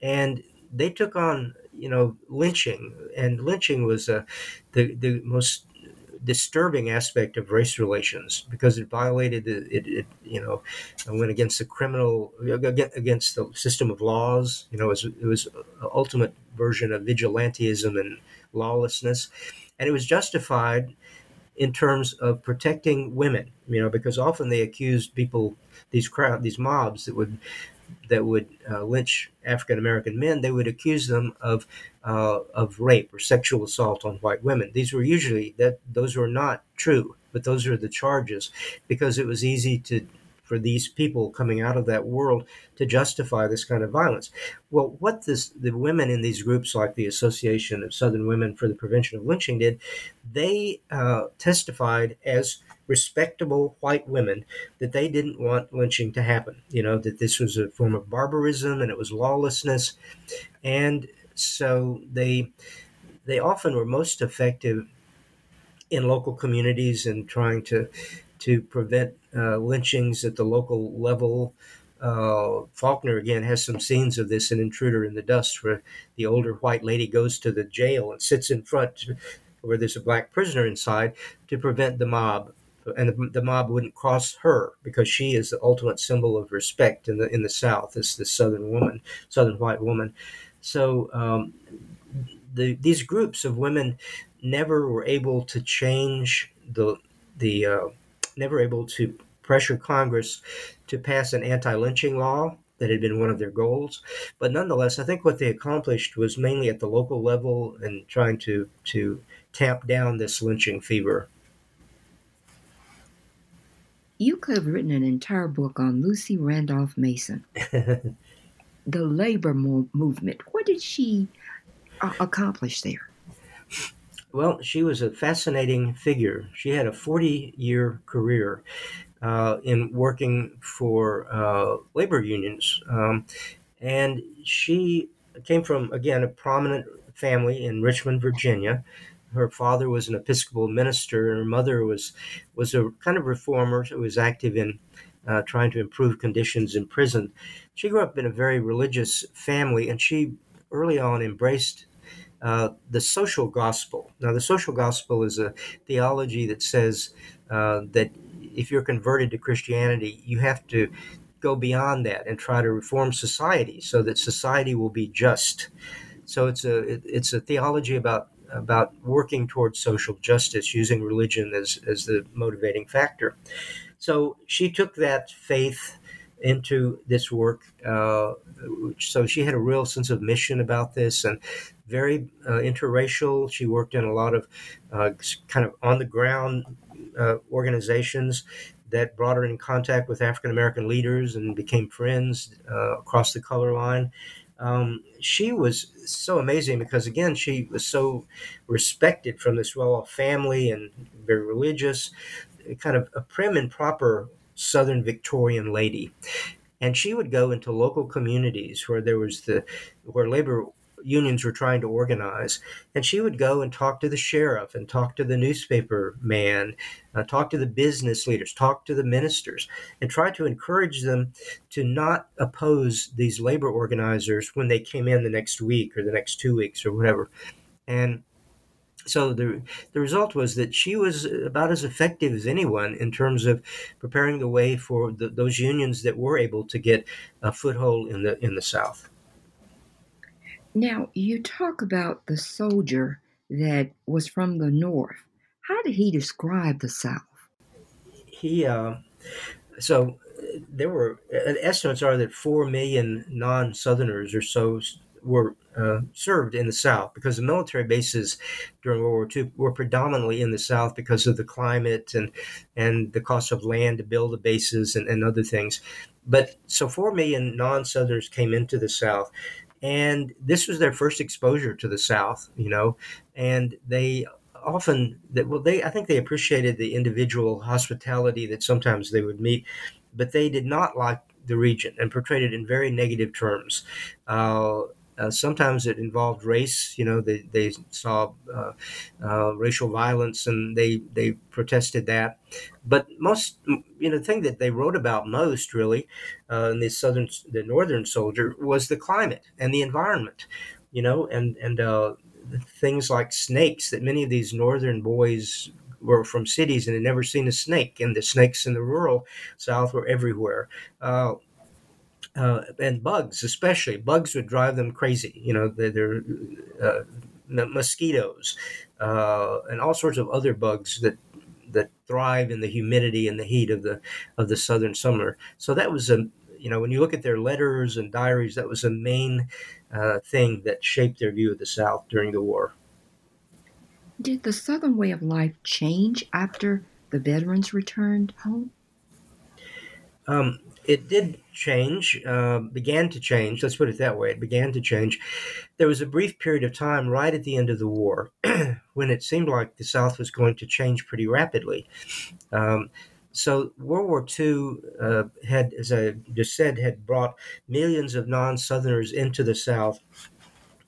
And they took on you know lynching, and lynching was uh, the the most disturbing aspect of race relations because it violated the, it, it you know went against the criminal against the system of laws you know it was, it was an ultimate version of vigilantism and lawlessness and it was justified in terms of protecting women. You know, because often they accused people, these crowd, these mobs that would that would uh, lynch African American men, they would accuse them of uh, of rape or sexual assault on white women. These were usually that those were not true, but those are the charges because it was easy to for these people coming out of that world to justify this kind of violence. Well, what this, the women in these groups, like the Association of Southern Women for the Prevention of Lynching, did, they uh, testified as respectable white women that they didn't want lynching to happen. You know, that this was a form of barbarism and it was lawlessness. And so they they often were most effective in local communities and trying to to prevent uh, lynchings at the local level. Uh, Faulkner again has some scenes of this in Intruder in the Dust, where the older white lady goes to the jail and sits in front, where there's a black prisoner inside, to prevent the mob, and the, the mob wouldn't cross her because she is the ultimate symbol of respect in the in the South. This the Southern woman, Southern white woman. So um, the, these groups of women never were able to change the the uh, never able to pressure Congress to pass an anti-lynching law that had been one of their goals. But nonetheless, I think what they accomplished was mainly at the local level and trying to to tamp down this lynching fever. You could have written an entire book on Lucy Randolph Mason, the labor mo- movement. What did she uh, accomplish there? Well, she was a fascinating figure. She had a 40 year career uh, in working for uh, labor unions. Um, and she came from, again, a prominent family in Richmond, Virginia. Her father was an Episcopal minister, and her mother was was a kind of reformer who was active in uh, trying to improve conditions in prison. She grew up in a very religious family, and she early on embraced uh, the social gospel. Now, the social gospel is a theology that says uh, that if you're converted to Christianity, you have to go beyond that and try to reform society so that society will be just. So it's a it, it's a theology about about working towards social justice using religion as as the motivating factor. So she took that faith into this work. Uh, so she had a real sense of mission about this, and very uh, interracial. She worked in a lot of uh, kind of on the ground uh, organizations that brought her in contact with African American leaders and became friends uh, across the color line. Um, she was so amazing because, again, she was so respected from this well off family and very religious, kind of a prim and proper Southern Victorian lady. And she would go into local communities where there was the where labor unions were trying to organize. And she would go and talk to the sheriff and talk to the newspaper man, uh, talk to the business leaders, talk to the ministers, and try to encourage them to not oppose these labor organizers when they came in the next week or the next two weeks or whatever. And so the the result was that she was about as effective as anyone in terms of preparing the way for the, those unions that were able to get a foothold in the in the South. Now, you talk about the soldier that was from the North. How did he describe the South? He, uh, so there were uh, estimates are that 4 million non Southerners or so were uh, served in the South because the military bases during World War II were predominantly in the South because of the climate and and the cost of land to build the bases and, and other things. But so four million non-Southerners came into the South, and this was their first exposure to the South, you know, and they often that well they I think they appreciated the individual hospitality that sometimes they would meet, but they did not like the region and portrayed it in very negative terms. Uh, uh, sometimes it involved race. You know, they, they saw uh, uh, racial violence and they, they protested that. But most, you know, the thing that they wrote about most really uh, in the southern, the northern soldier was the climate and the environment. You know, and and uh, things like snakes that many of these northern boys were from cities and had never seen a snake, and the snakes in the rural South were everywhere. Uh, uh, and bugs, especially bugs, would drive them crazy. You know, they're, they're uh, mosquitoes uh, and all sorts of other bugs that that thrive in the humidity and the heat of the of the southern summer. So that was a you know when you look at their letters and diaries, that was a main uh, thing that shaped their view of the South during the war. Did the Southern way of life change after the veterans returned home? Um, it did change, uh, began to change. Let's put it that way. It began to change. There was a brief period of time right at the end of the war when it seemed like the South was going to change pretty rapidly. Um, so World War II uh, had, as I just said, had brought millions of non-Southerners into the South,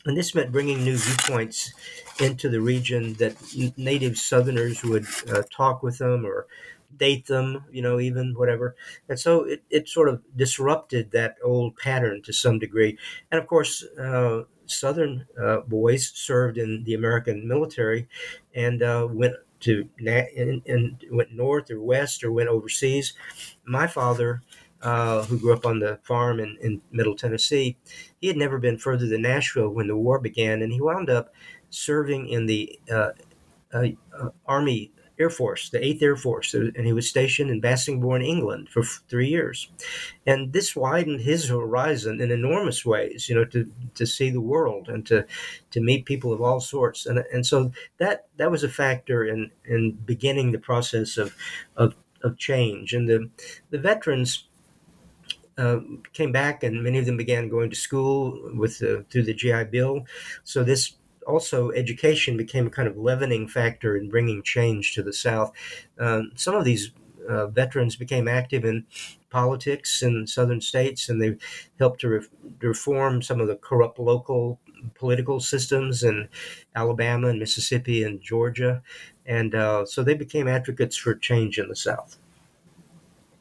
and this meant bringing new viewpoints into the region that native Southerners would uh, talk with them or date them, you know, even whatever. And so it, it sort of disrupted that old pattern to some degree. And of course, uh, Southern uh, boys served in the American military and uh, went to and, and, went north or west or went overseas. My father, uh, who grew up on the farm in, in Middle Tennessee, he had never been further than Nashville when the war began, and he wound up serving in the uh, uh, Army Air Force, the 8th Air Force, and he was stationed in Bassingbourn, England for three years. And this widened his horizon in enormous ways, you know, to, to see the world and to, to meet people of all sorts. And, and so that, that was a factor in, in beginning the process of, of, of change. And the, the veterans, uh, came back, and many of them began going to school with the, through the GI Bill. So this also education became a kind of leavening factor in bringing change to the South. Um, some of these uh, veterans became active in politics in southern states, and they helped to, re- reform some of the corrupt local political systems in Alabama and Mississippi and Georgia. And uh, so they became advocates for change in the South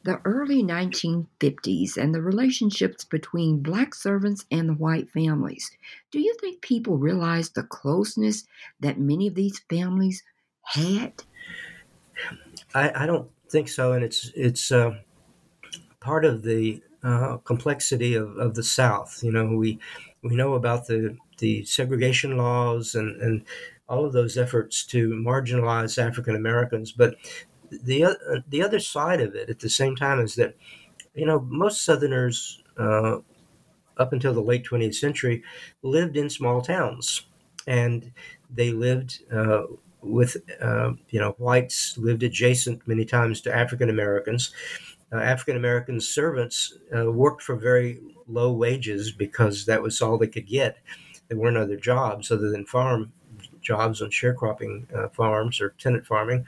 the early 1950s and the relationships between black servants and the white families. Do you think people realized the closeness that many of these families had? I, I don't think so, and it's it's uh, part of the uh, complexity of, of the South. You know, we we know about the the segregation laws and and all of those efforts to marginalize African Americans, but the uh, the other side of it at the same time is that you know most Southerners uh, up until the late 20th century lived in small towns, and they lived uh, with uh, you know whites lived adjacent many times to African Americans. Uh, African American servants uh, worked for very low wages because that was all they could get. There weren't other jobs other than farm jobs on sharecropping farms or tenant farming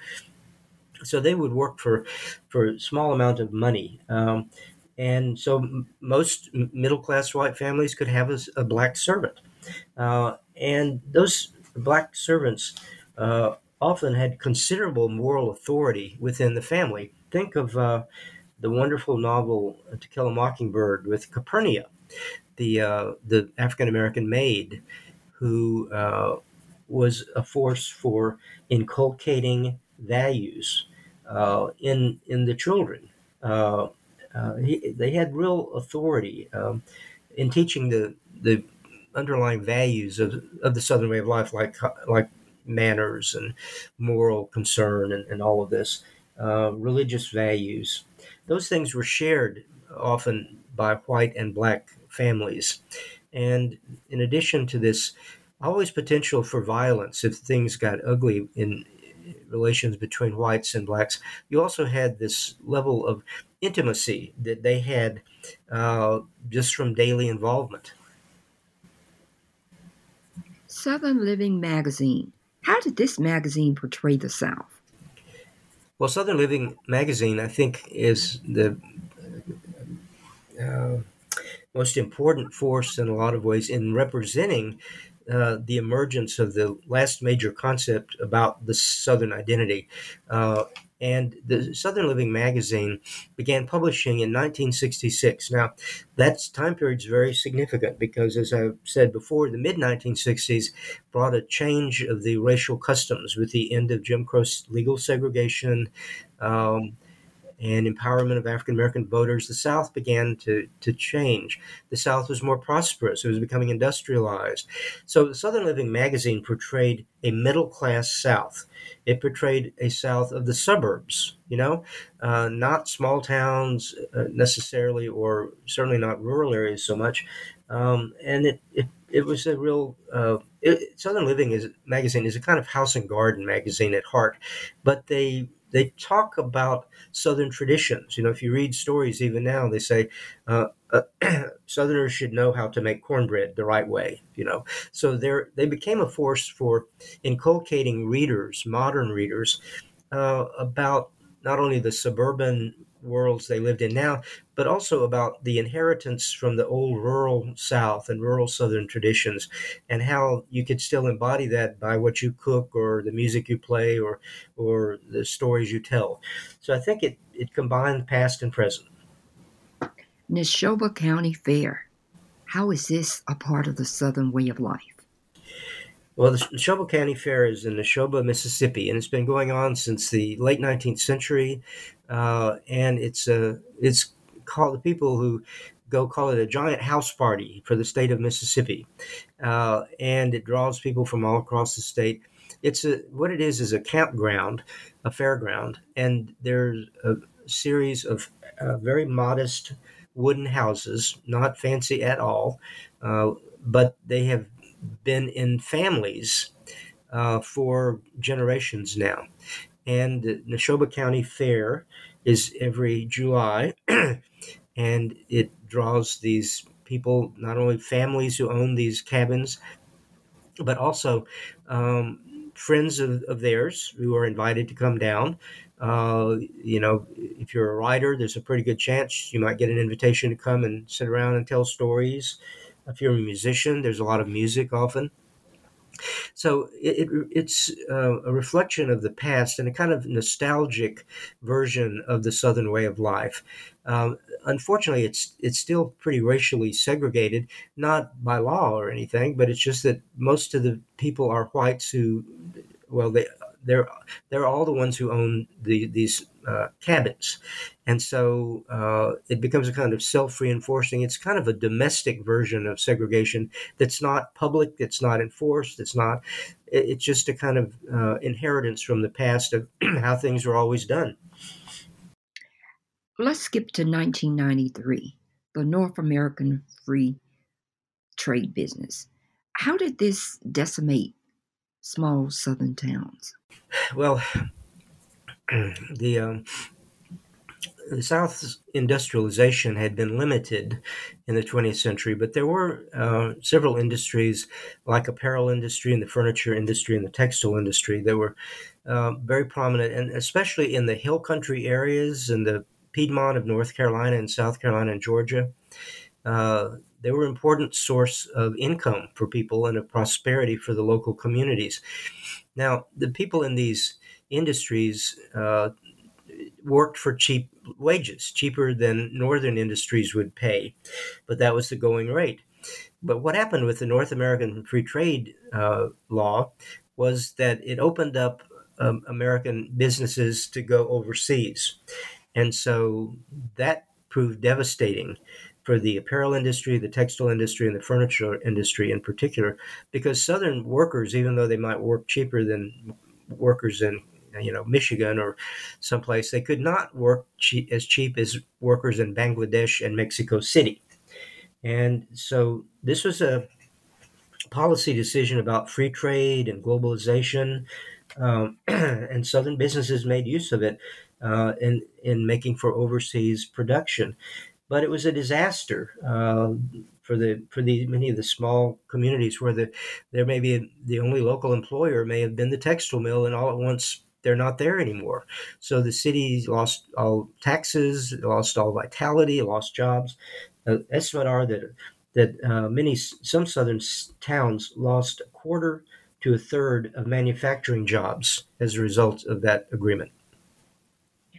so they would work for for a small amount of money. Um, and so m- most middle class white families could have a, a black servant. Uh, and those black servants uh, often had considerable moral authority within the family. Think of uh, the wonderful novel To Kill a Mockingbird with Calpurnia, the, uh, the African American maid who uh, was a force for inculcating values uh, in in the children. Uh, uh, he, they had real authority um, in teaching the the underlying values of, of the Southern way of life, like like manners and moral concern and, and all of this, uh, religious values. Those things were shared often by white and black families. And in addition to this, always potential for violence if things got ugly in relations between whites and blacks, you also had this level of intimacy that they had uh, just from daily involvement. Southern Living Magazine. How did this magazine portray the South? Well, Southern Living Magazine, I think, is the uh, most important force in a lot of ways in representing uh, the emergence of the last major concept about the Southern identity. Uh, and the Southern Living magazine began publishing in 1966. Now, that time period is very significant because, as I said before, the mid 1960s brought a change of the racial customs with the end of Jim Crow's legal segregation. Um, and empowerment of African American voters, the South began to, to change. The South was more prosperous, it was becoming industrialized. So the Southern Living magazine portrayed a middle class South. It portrayed a South of the suburbs, you know, uh, not small towns uh, necessarily, or certainly not rural areas so much. Um, and it, it, it was a real uh, it, Southern Living is magazine is a kind of house and garden magazine at heart, but they they talk about Southern traditions. You know, if you read stories even now, they say uh, uh, Southerners should know how to make cornbread the right way. You know, so they they became a force for inculcating readers, modern readers, uh, about not only the suburban worlds they lived in now, but also about the inheritance from the old rural South and rural Southern traditions, and how you could still embody that by what you cook or the music you play or or the stories you tell. So I think it it combined past and present. Neshoba County Fair. How is this a part of the Southern way of life? Well, the Neshoba County Fair is in Neshoba, Mississippi, and it's been going on since the late 19th century. Uh, and it's a it's called the people who go call it a giant house party for the state of Mississippi, uh, and it draws people from all across the state. It's a what it is is a campground, a fairground, and there's a series of uh, very modest wooden houses, not fancy at all, uh, but they have been in families uh, for generations now. And the Neshoba County Fair is every July, and it draws these people, not only families who own these cabins, but also um, friends of, of theirs who are invited to come down. Uh, you know, if you're a writer, there's a pretty good chance you might get an invitation to come and sit around and tell stories. If you're a musician, there's a lot of music often. So it, it, it's uh, a reflection of the past and a kind of nostalgic version of the Southern way of life. Um, unfortunately, it's it's still pretty racially segregated, not by law or anything, but it's just that most of the people are whites who, well, they they're they're all the ones who own the these uh, cabins, and so uh, it becomes a kind of self-reinforcing. It's kind of a domestic version of segregation that's not public, it's not enforced, it's not. It's just a kind of uh, inheritance from the past of how things were always done. Let's skip to 1993, the North American Free Trade business. How did this decimate small southern towns? Well, the um, the South's industrialization had been limited in the 20th century, but there were uh, several industries like apparel industry and the furniture industry and the textile industry that were uh, very prominent, and especially in the hill country areas and the Piedmont of North Carolina and South Carolina and Georgia. Uh, they were an important source of income for people and of prosperity for the local communities. Now, the people in these industries uh, worked for cheap wages, cheaper than northern industries would pay, but that was the going rate. But what happened with the North American Free Trade uh, law was that it opened up um, American businesses to go overseas. And so that proved devastating for the apparel industry, the textile industry, and the furniture industry in particular, because Southern workers, even though they might work cheaper than workers in you know Michigan or someplace, they could not work as cheap as workers in Bangladesh and Mexico City. And so this was a policy decision about free trade and globalization, um, and Southern businesses made use of it uh, in in making for overseas production. But it was a disaster. Uh, for the for the many of the small communities where the there may be the only local employer may have been the textile mill, and all at once they're not there anymore. So the city lost all taxes, lost all vitality, lost jobs. Uh, estimates are that that uh, many some southern towns lost a quarter to a third of manufacturing jobs as a result of that agreement.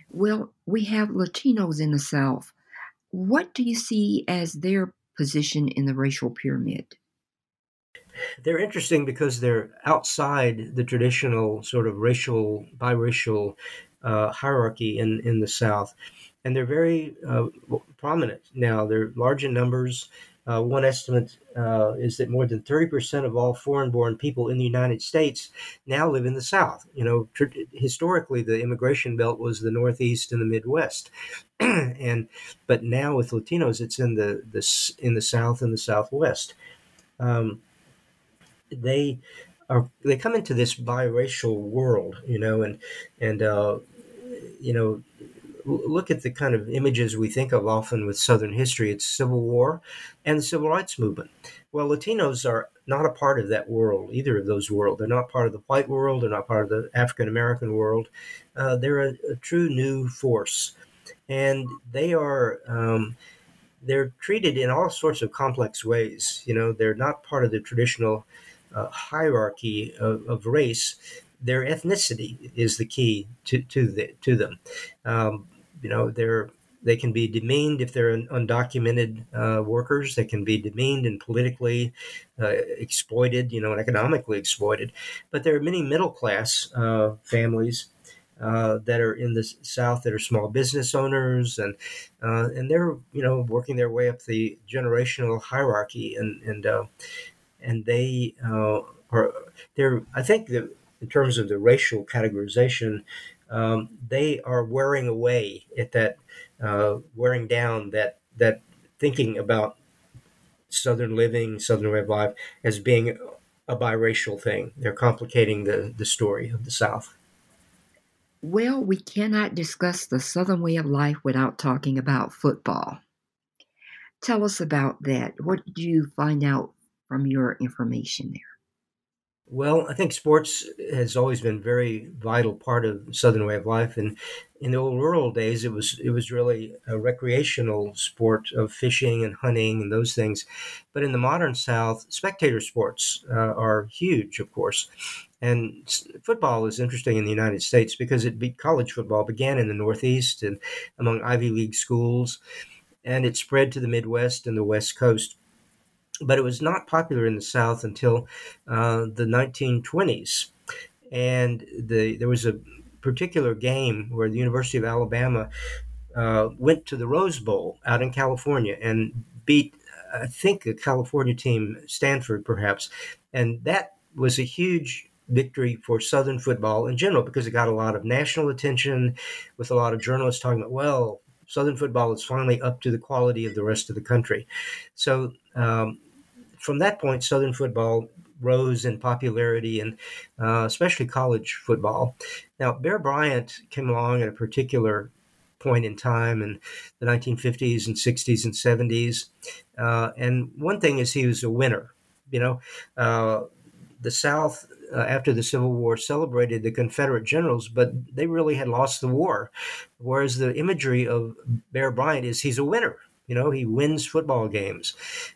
Well, we have Latinos in the South. What do you see as their position in the racial pyramid? They're interesting because they're outside the traditional sort of racial biracial uh, hierarchy in, in the South. And they're very uh, prominent now. They're large in numbers. Uh, one estimate uh, is that more than 30% of all foreign born people in the United States now live in the South. You know, tr- historically, the immigration belt was the Northeast and the Midwest. and but now with Latinos, it's in the, the in the South and the Southwest. Um, they are they come into this biracial world, you know, and and uh, you know look at the kind of images we think of often with Southern history. It's Civil War and the Civil Rights Movement. Well, Latinos are not a part of that world, either of those worlds. They're not part of the white world. They're not part of the African American world. Uh, they're a, a, true new force, and they are. Um, they're treated in all sorts of complex ways. You know, they're not part of the traditional uh, hierarchy of, of race their ethnicity is the key to to, the, to them. Um, you know, they're they can be demeaned if they're undocumented uh, workers. They can be demeaned and politically uh, exploited, you know, and economically exploited. But there are many middle class uh, families uh, that are in the South that are small business owners, and uh, and they're you know working their way up the generational hierarchy, and and uh, and they are they're I think that in terms of the racial categorization, um, they are wearing away at that, uh, wearing down that that thinking about Southern living, Southern way of life as being a biracial thing. They're complicating the, the story of the South. Well, we cannot discuss the Southern way of life without talking about football. Tell us about that. What did you find out from your information there? Well, I think sports has always been a very vital part of Southern way of life, and in the old rural days, it was it was really a recreational sport of fishing and hunting and those things. But in the modern South, spectator sports uh, are huge, of course. And football is interesting in the United States because it be, college football began in the Northeast and among Ivy League schools, and it spread to the Midwest and the West Coast but it was not popular in the South until uh, the 1920s. And the, there was a particular game where the University of Alabama uh, went to the Rose Bowl out in California and beat, I think, a California team, Stanford perhaps. And that was a huge victory for Southern football in general because it got a lot of national attention with a lot of journalists talking about, well, Southern football is finally up to the quality of the rest of the country. So um, from that point, Southern football rose in popularity and uh, especially college football. Now, Bear Bryant came along at a particular point in time in the 1950s and 60s and 70s. Uh, and one thing is he was a winner. You know, uh, the South, uh, after the Civil War, celebrated the Confederate generals, but they really had lost the war. Whereas the imagery of Bear Bryant is he's a winner. You know, he wins football games,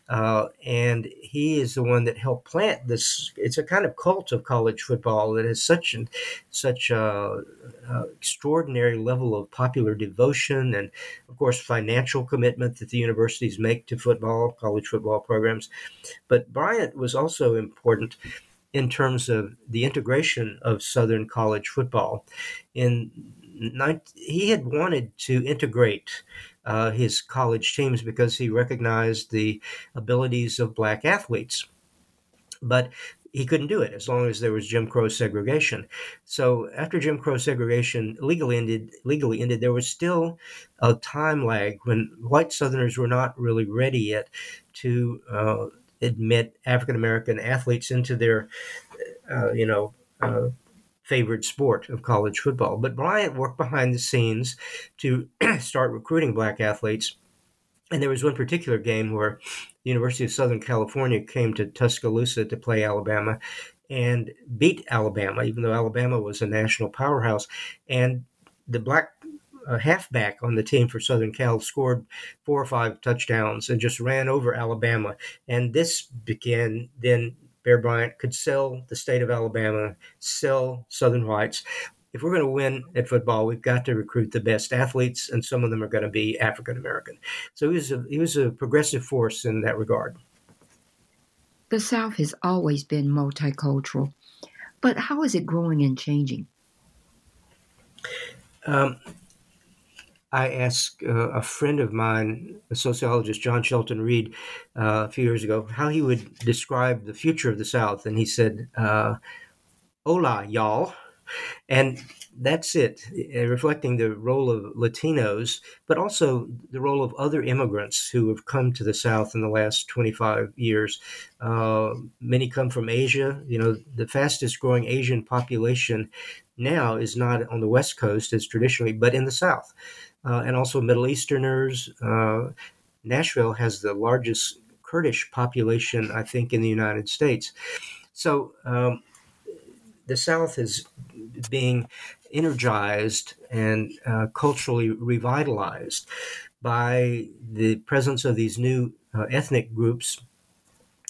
uh, and he is the one that helped plant this. It's a kind of cult of college football that has such an such a, a extraordinary level of popular devotion and, of course, financial commitment that the universities make to football, college football programs. But Bryant was also important in terms of the integration of Southern college football. In he had wanted to integrate uh, his college teams because he recognized the abilities of black athletes. But he couldn't do it as long as there was Jim Crow segregation. So after Jim Crow segregation legally ended, legally ended, there was still a time lag when white Southerners were not really ready yet to uh, admit African American athletes into their, uh, you know, uh, favored sport of college football. But Bryant worked behind the scenes to start recruiting black athletes. And there was one particular game where the University of Southern California came to Tuscaloosa to play Alabama and beat Alabama, even though Alabama was a national powerhouse. And the black uh, halfback on the team for Southern Cal scored four or five touchdowns and just ran over Alabama. And this began then Bear Bryant could sell the state of Alabama, sell Southern Whites. If we're going to win at football, we've got to recruit the best athletes, and some of them are going to be African American. So he was a, he was a progressive force in that regard. The South has always been multicultural, but how is it growing and changing? um, I asked uh, a friend of mine, a sociologist, John Shelton Reed, uh, a few years ago, how he would describe the future of the South. And he said, uh, Hola, y'all. And that's it, uh, reflecting the role of Latinos, but also the role of other immigrants who have come to the South in the last 25 years. Uh, many come from Asia. You know, the fastest growing Asian population now is not on the West Coast as traditionally, but in the South and also Middle Easterners. Uh, Nashville has the largest Kurdish population, I think, in the United States. So um, the South is being energized and uh, culturally revitalized by the presence of these new uh, ethnic groups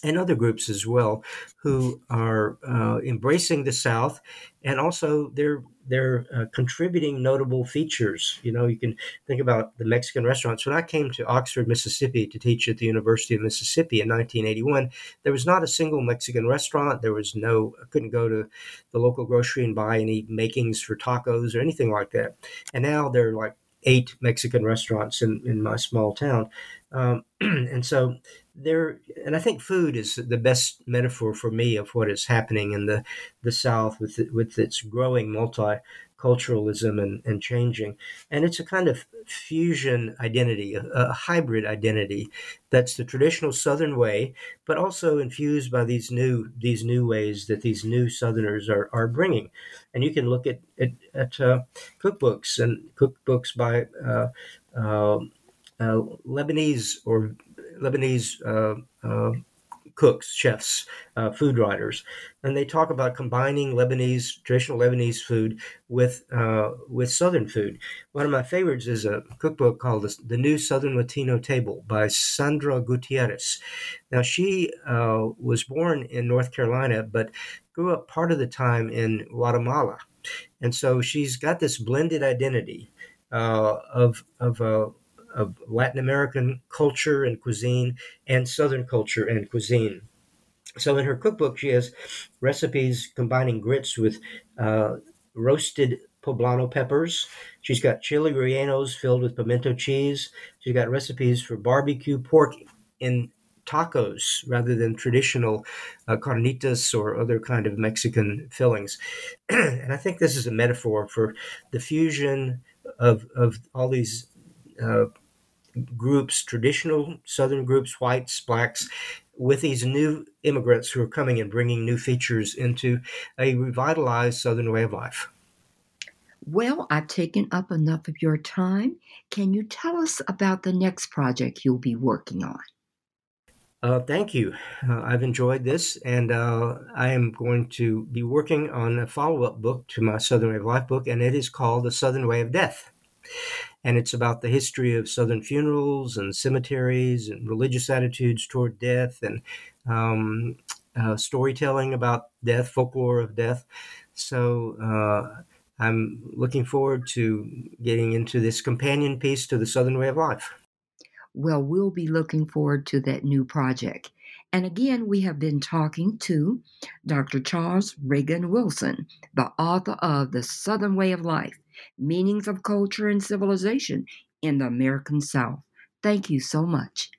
and other groups as well who are uh, embracing the South, and also they're they're uh, contributing notable features. You know, you can think about the Mexican restaurants. When I came to Oxford, Mississippi, to teach at the University of Mississippi in 1981, there was not a single Mexican restaurant. There was no. I couldn't go to the local grocery and buy any makings for tacos or anything like that. And now there are like eight Mexican restaurants in, in my small town. Um, and so there and i think food is the best metaphor for me of what is happening in the the south with with its growing multiculturalism and, and changing. And it's a kind of fusion identity a, a hybrid identity that's the traditional southern way but also infused by these new these new ways that these new southerners are, are bringing. And you can look at at, at uh, cookbooks and cookbooks by uh, uh, uh Lebanese or Lebanese uh, uh, cooks, chefs, uh, food writers, and they talk about combining Lebanese traditional Lebanese food with uh, with Southern food. One of my favorites is a cookbook called "The New Southern Latino Table" by Sandra Gutierrez. Now she uh, was born in North Carolina, but grew up part of the time in Guatemala, and so she's got this blended identity uh, of of a of Latin American culture and cuisine and Southern culture and cuisine. So in her cookbook, she has recipes combining grits with uh, roasted poblano peppers. She's got chili rellenos filled with pimento cheese. She's got recipes for barbecue pork in tacos rather than traditional uh, carnitas or other kind of Mexican fillings. and I think this is a metaphor for the fusion of, of all these uh, groups, traditional Southern groups, whites, blacks, with these new immigrants who are coming and bringing new features into a revitalized Southern way of life. Well, I've taken up enough of your time. Can you tell us about the next project you'll be working on? Uh, thank you. Uh, I've enjoyed this, and uh, I am going to be working on a follow up book to my Southern Way of Life book, and it is called The Southern Way of Death and it's about the history of Southern funerals and cemeteries and religious attitudes toward death and um, uh, storytelling about death, folklore of death. So uh, I'm looking forward to getting into this companion piece to the Southern way of life. Well, we'll be looking forward to that new project. And again, we have been talking to Dr. Charles Reagan Wilson, the author of The Southern Way of Life Meanings of Culture and Civilization in the American South. Thank you so much.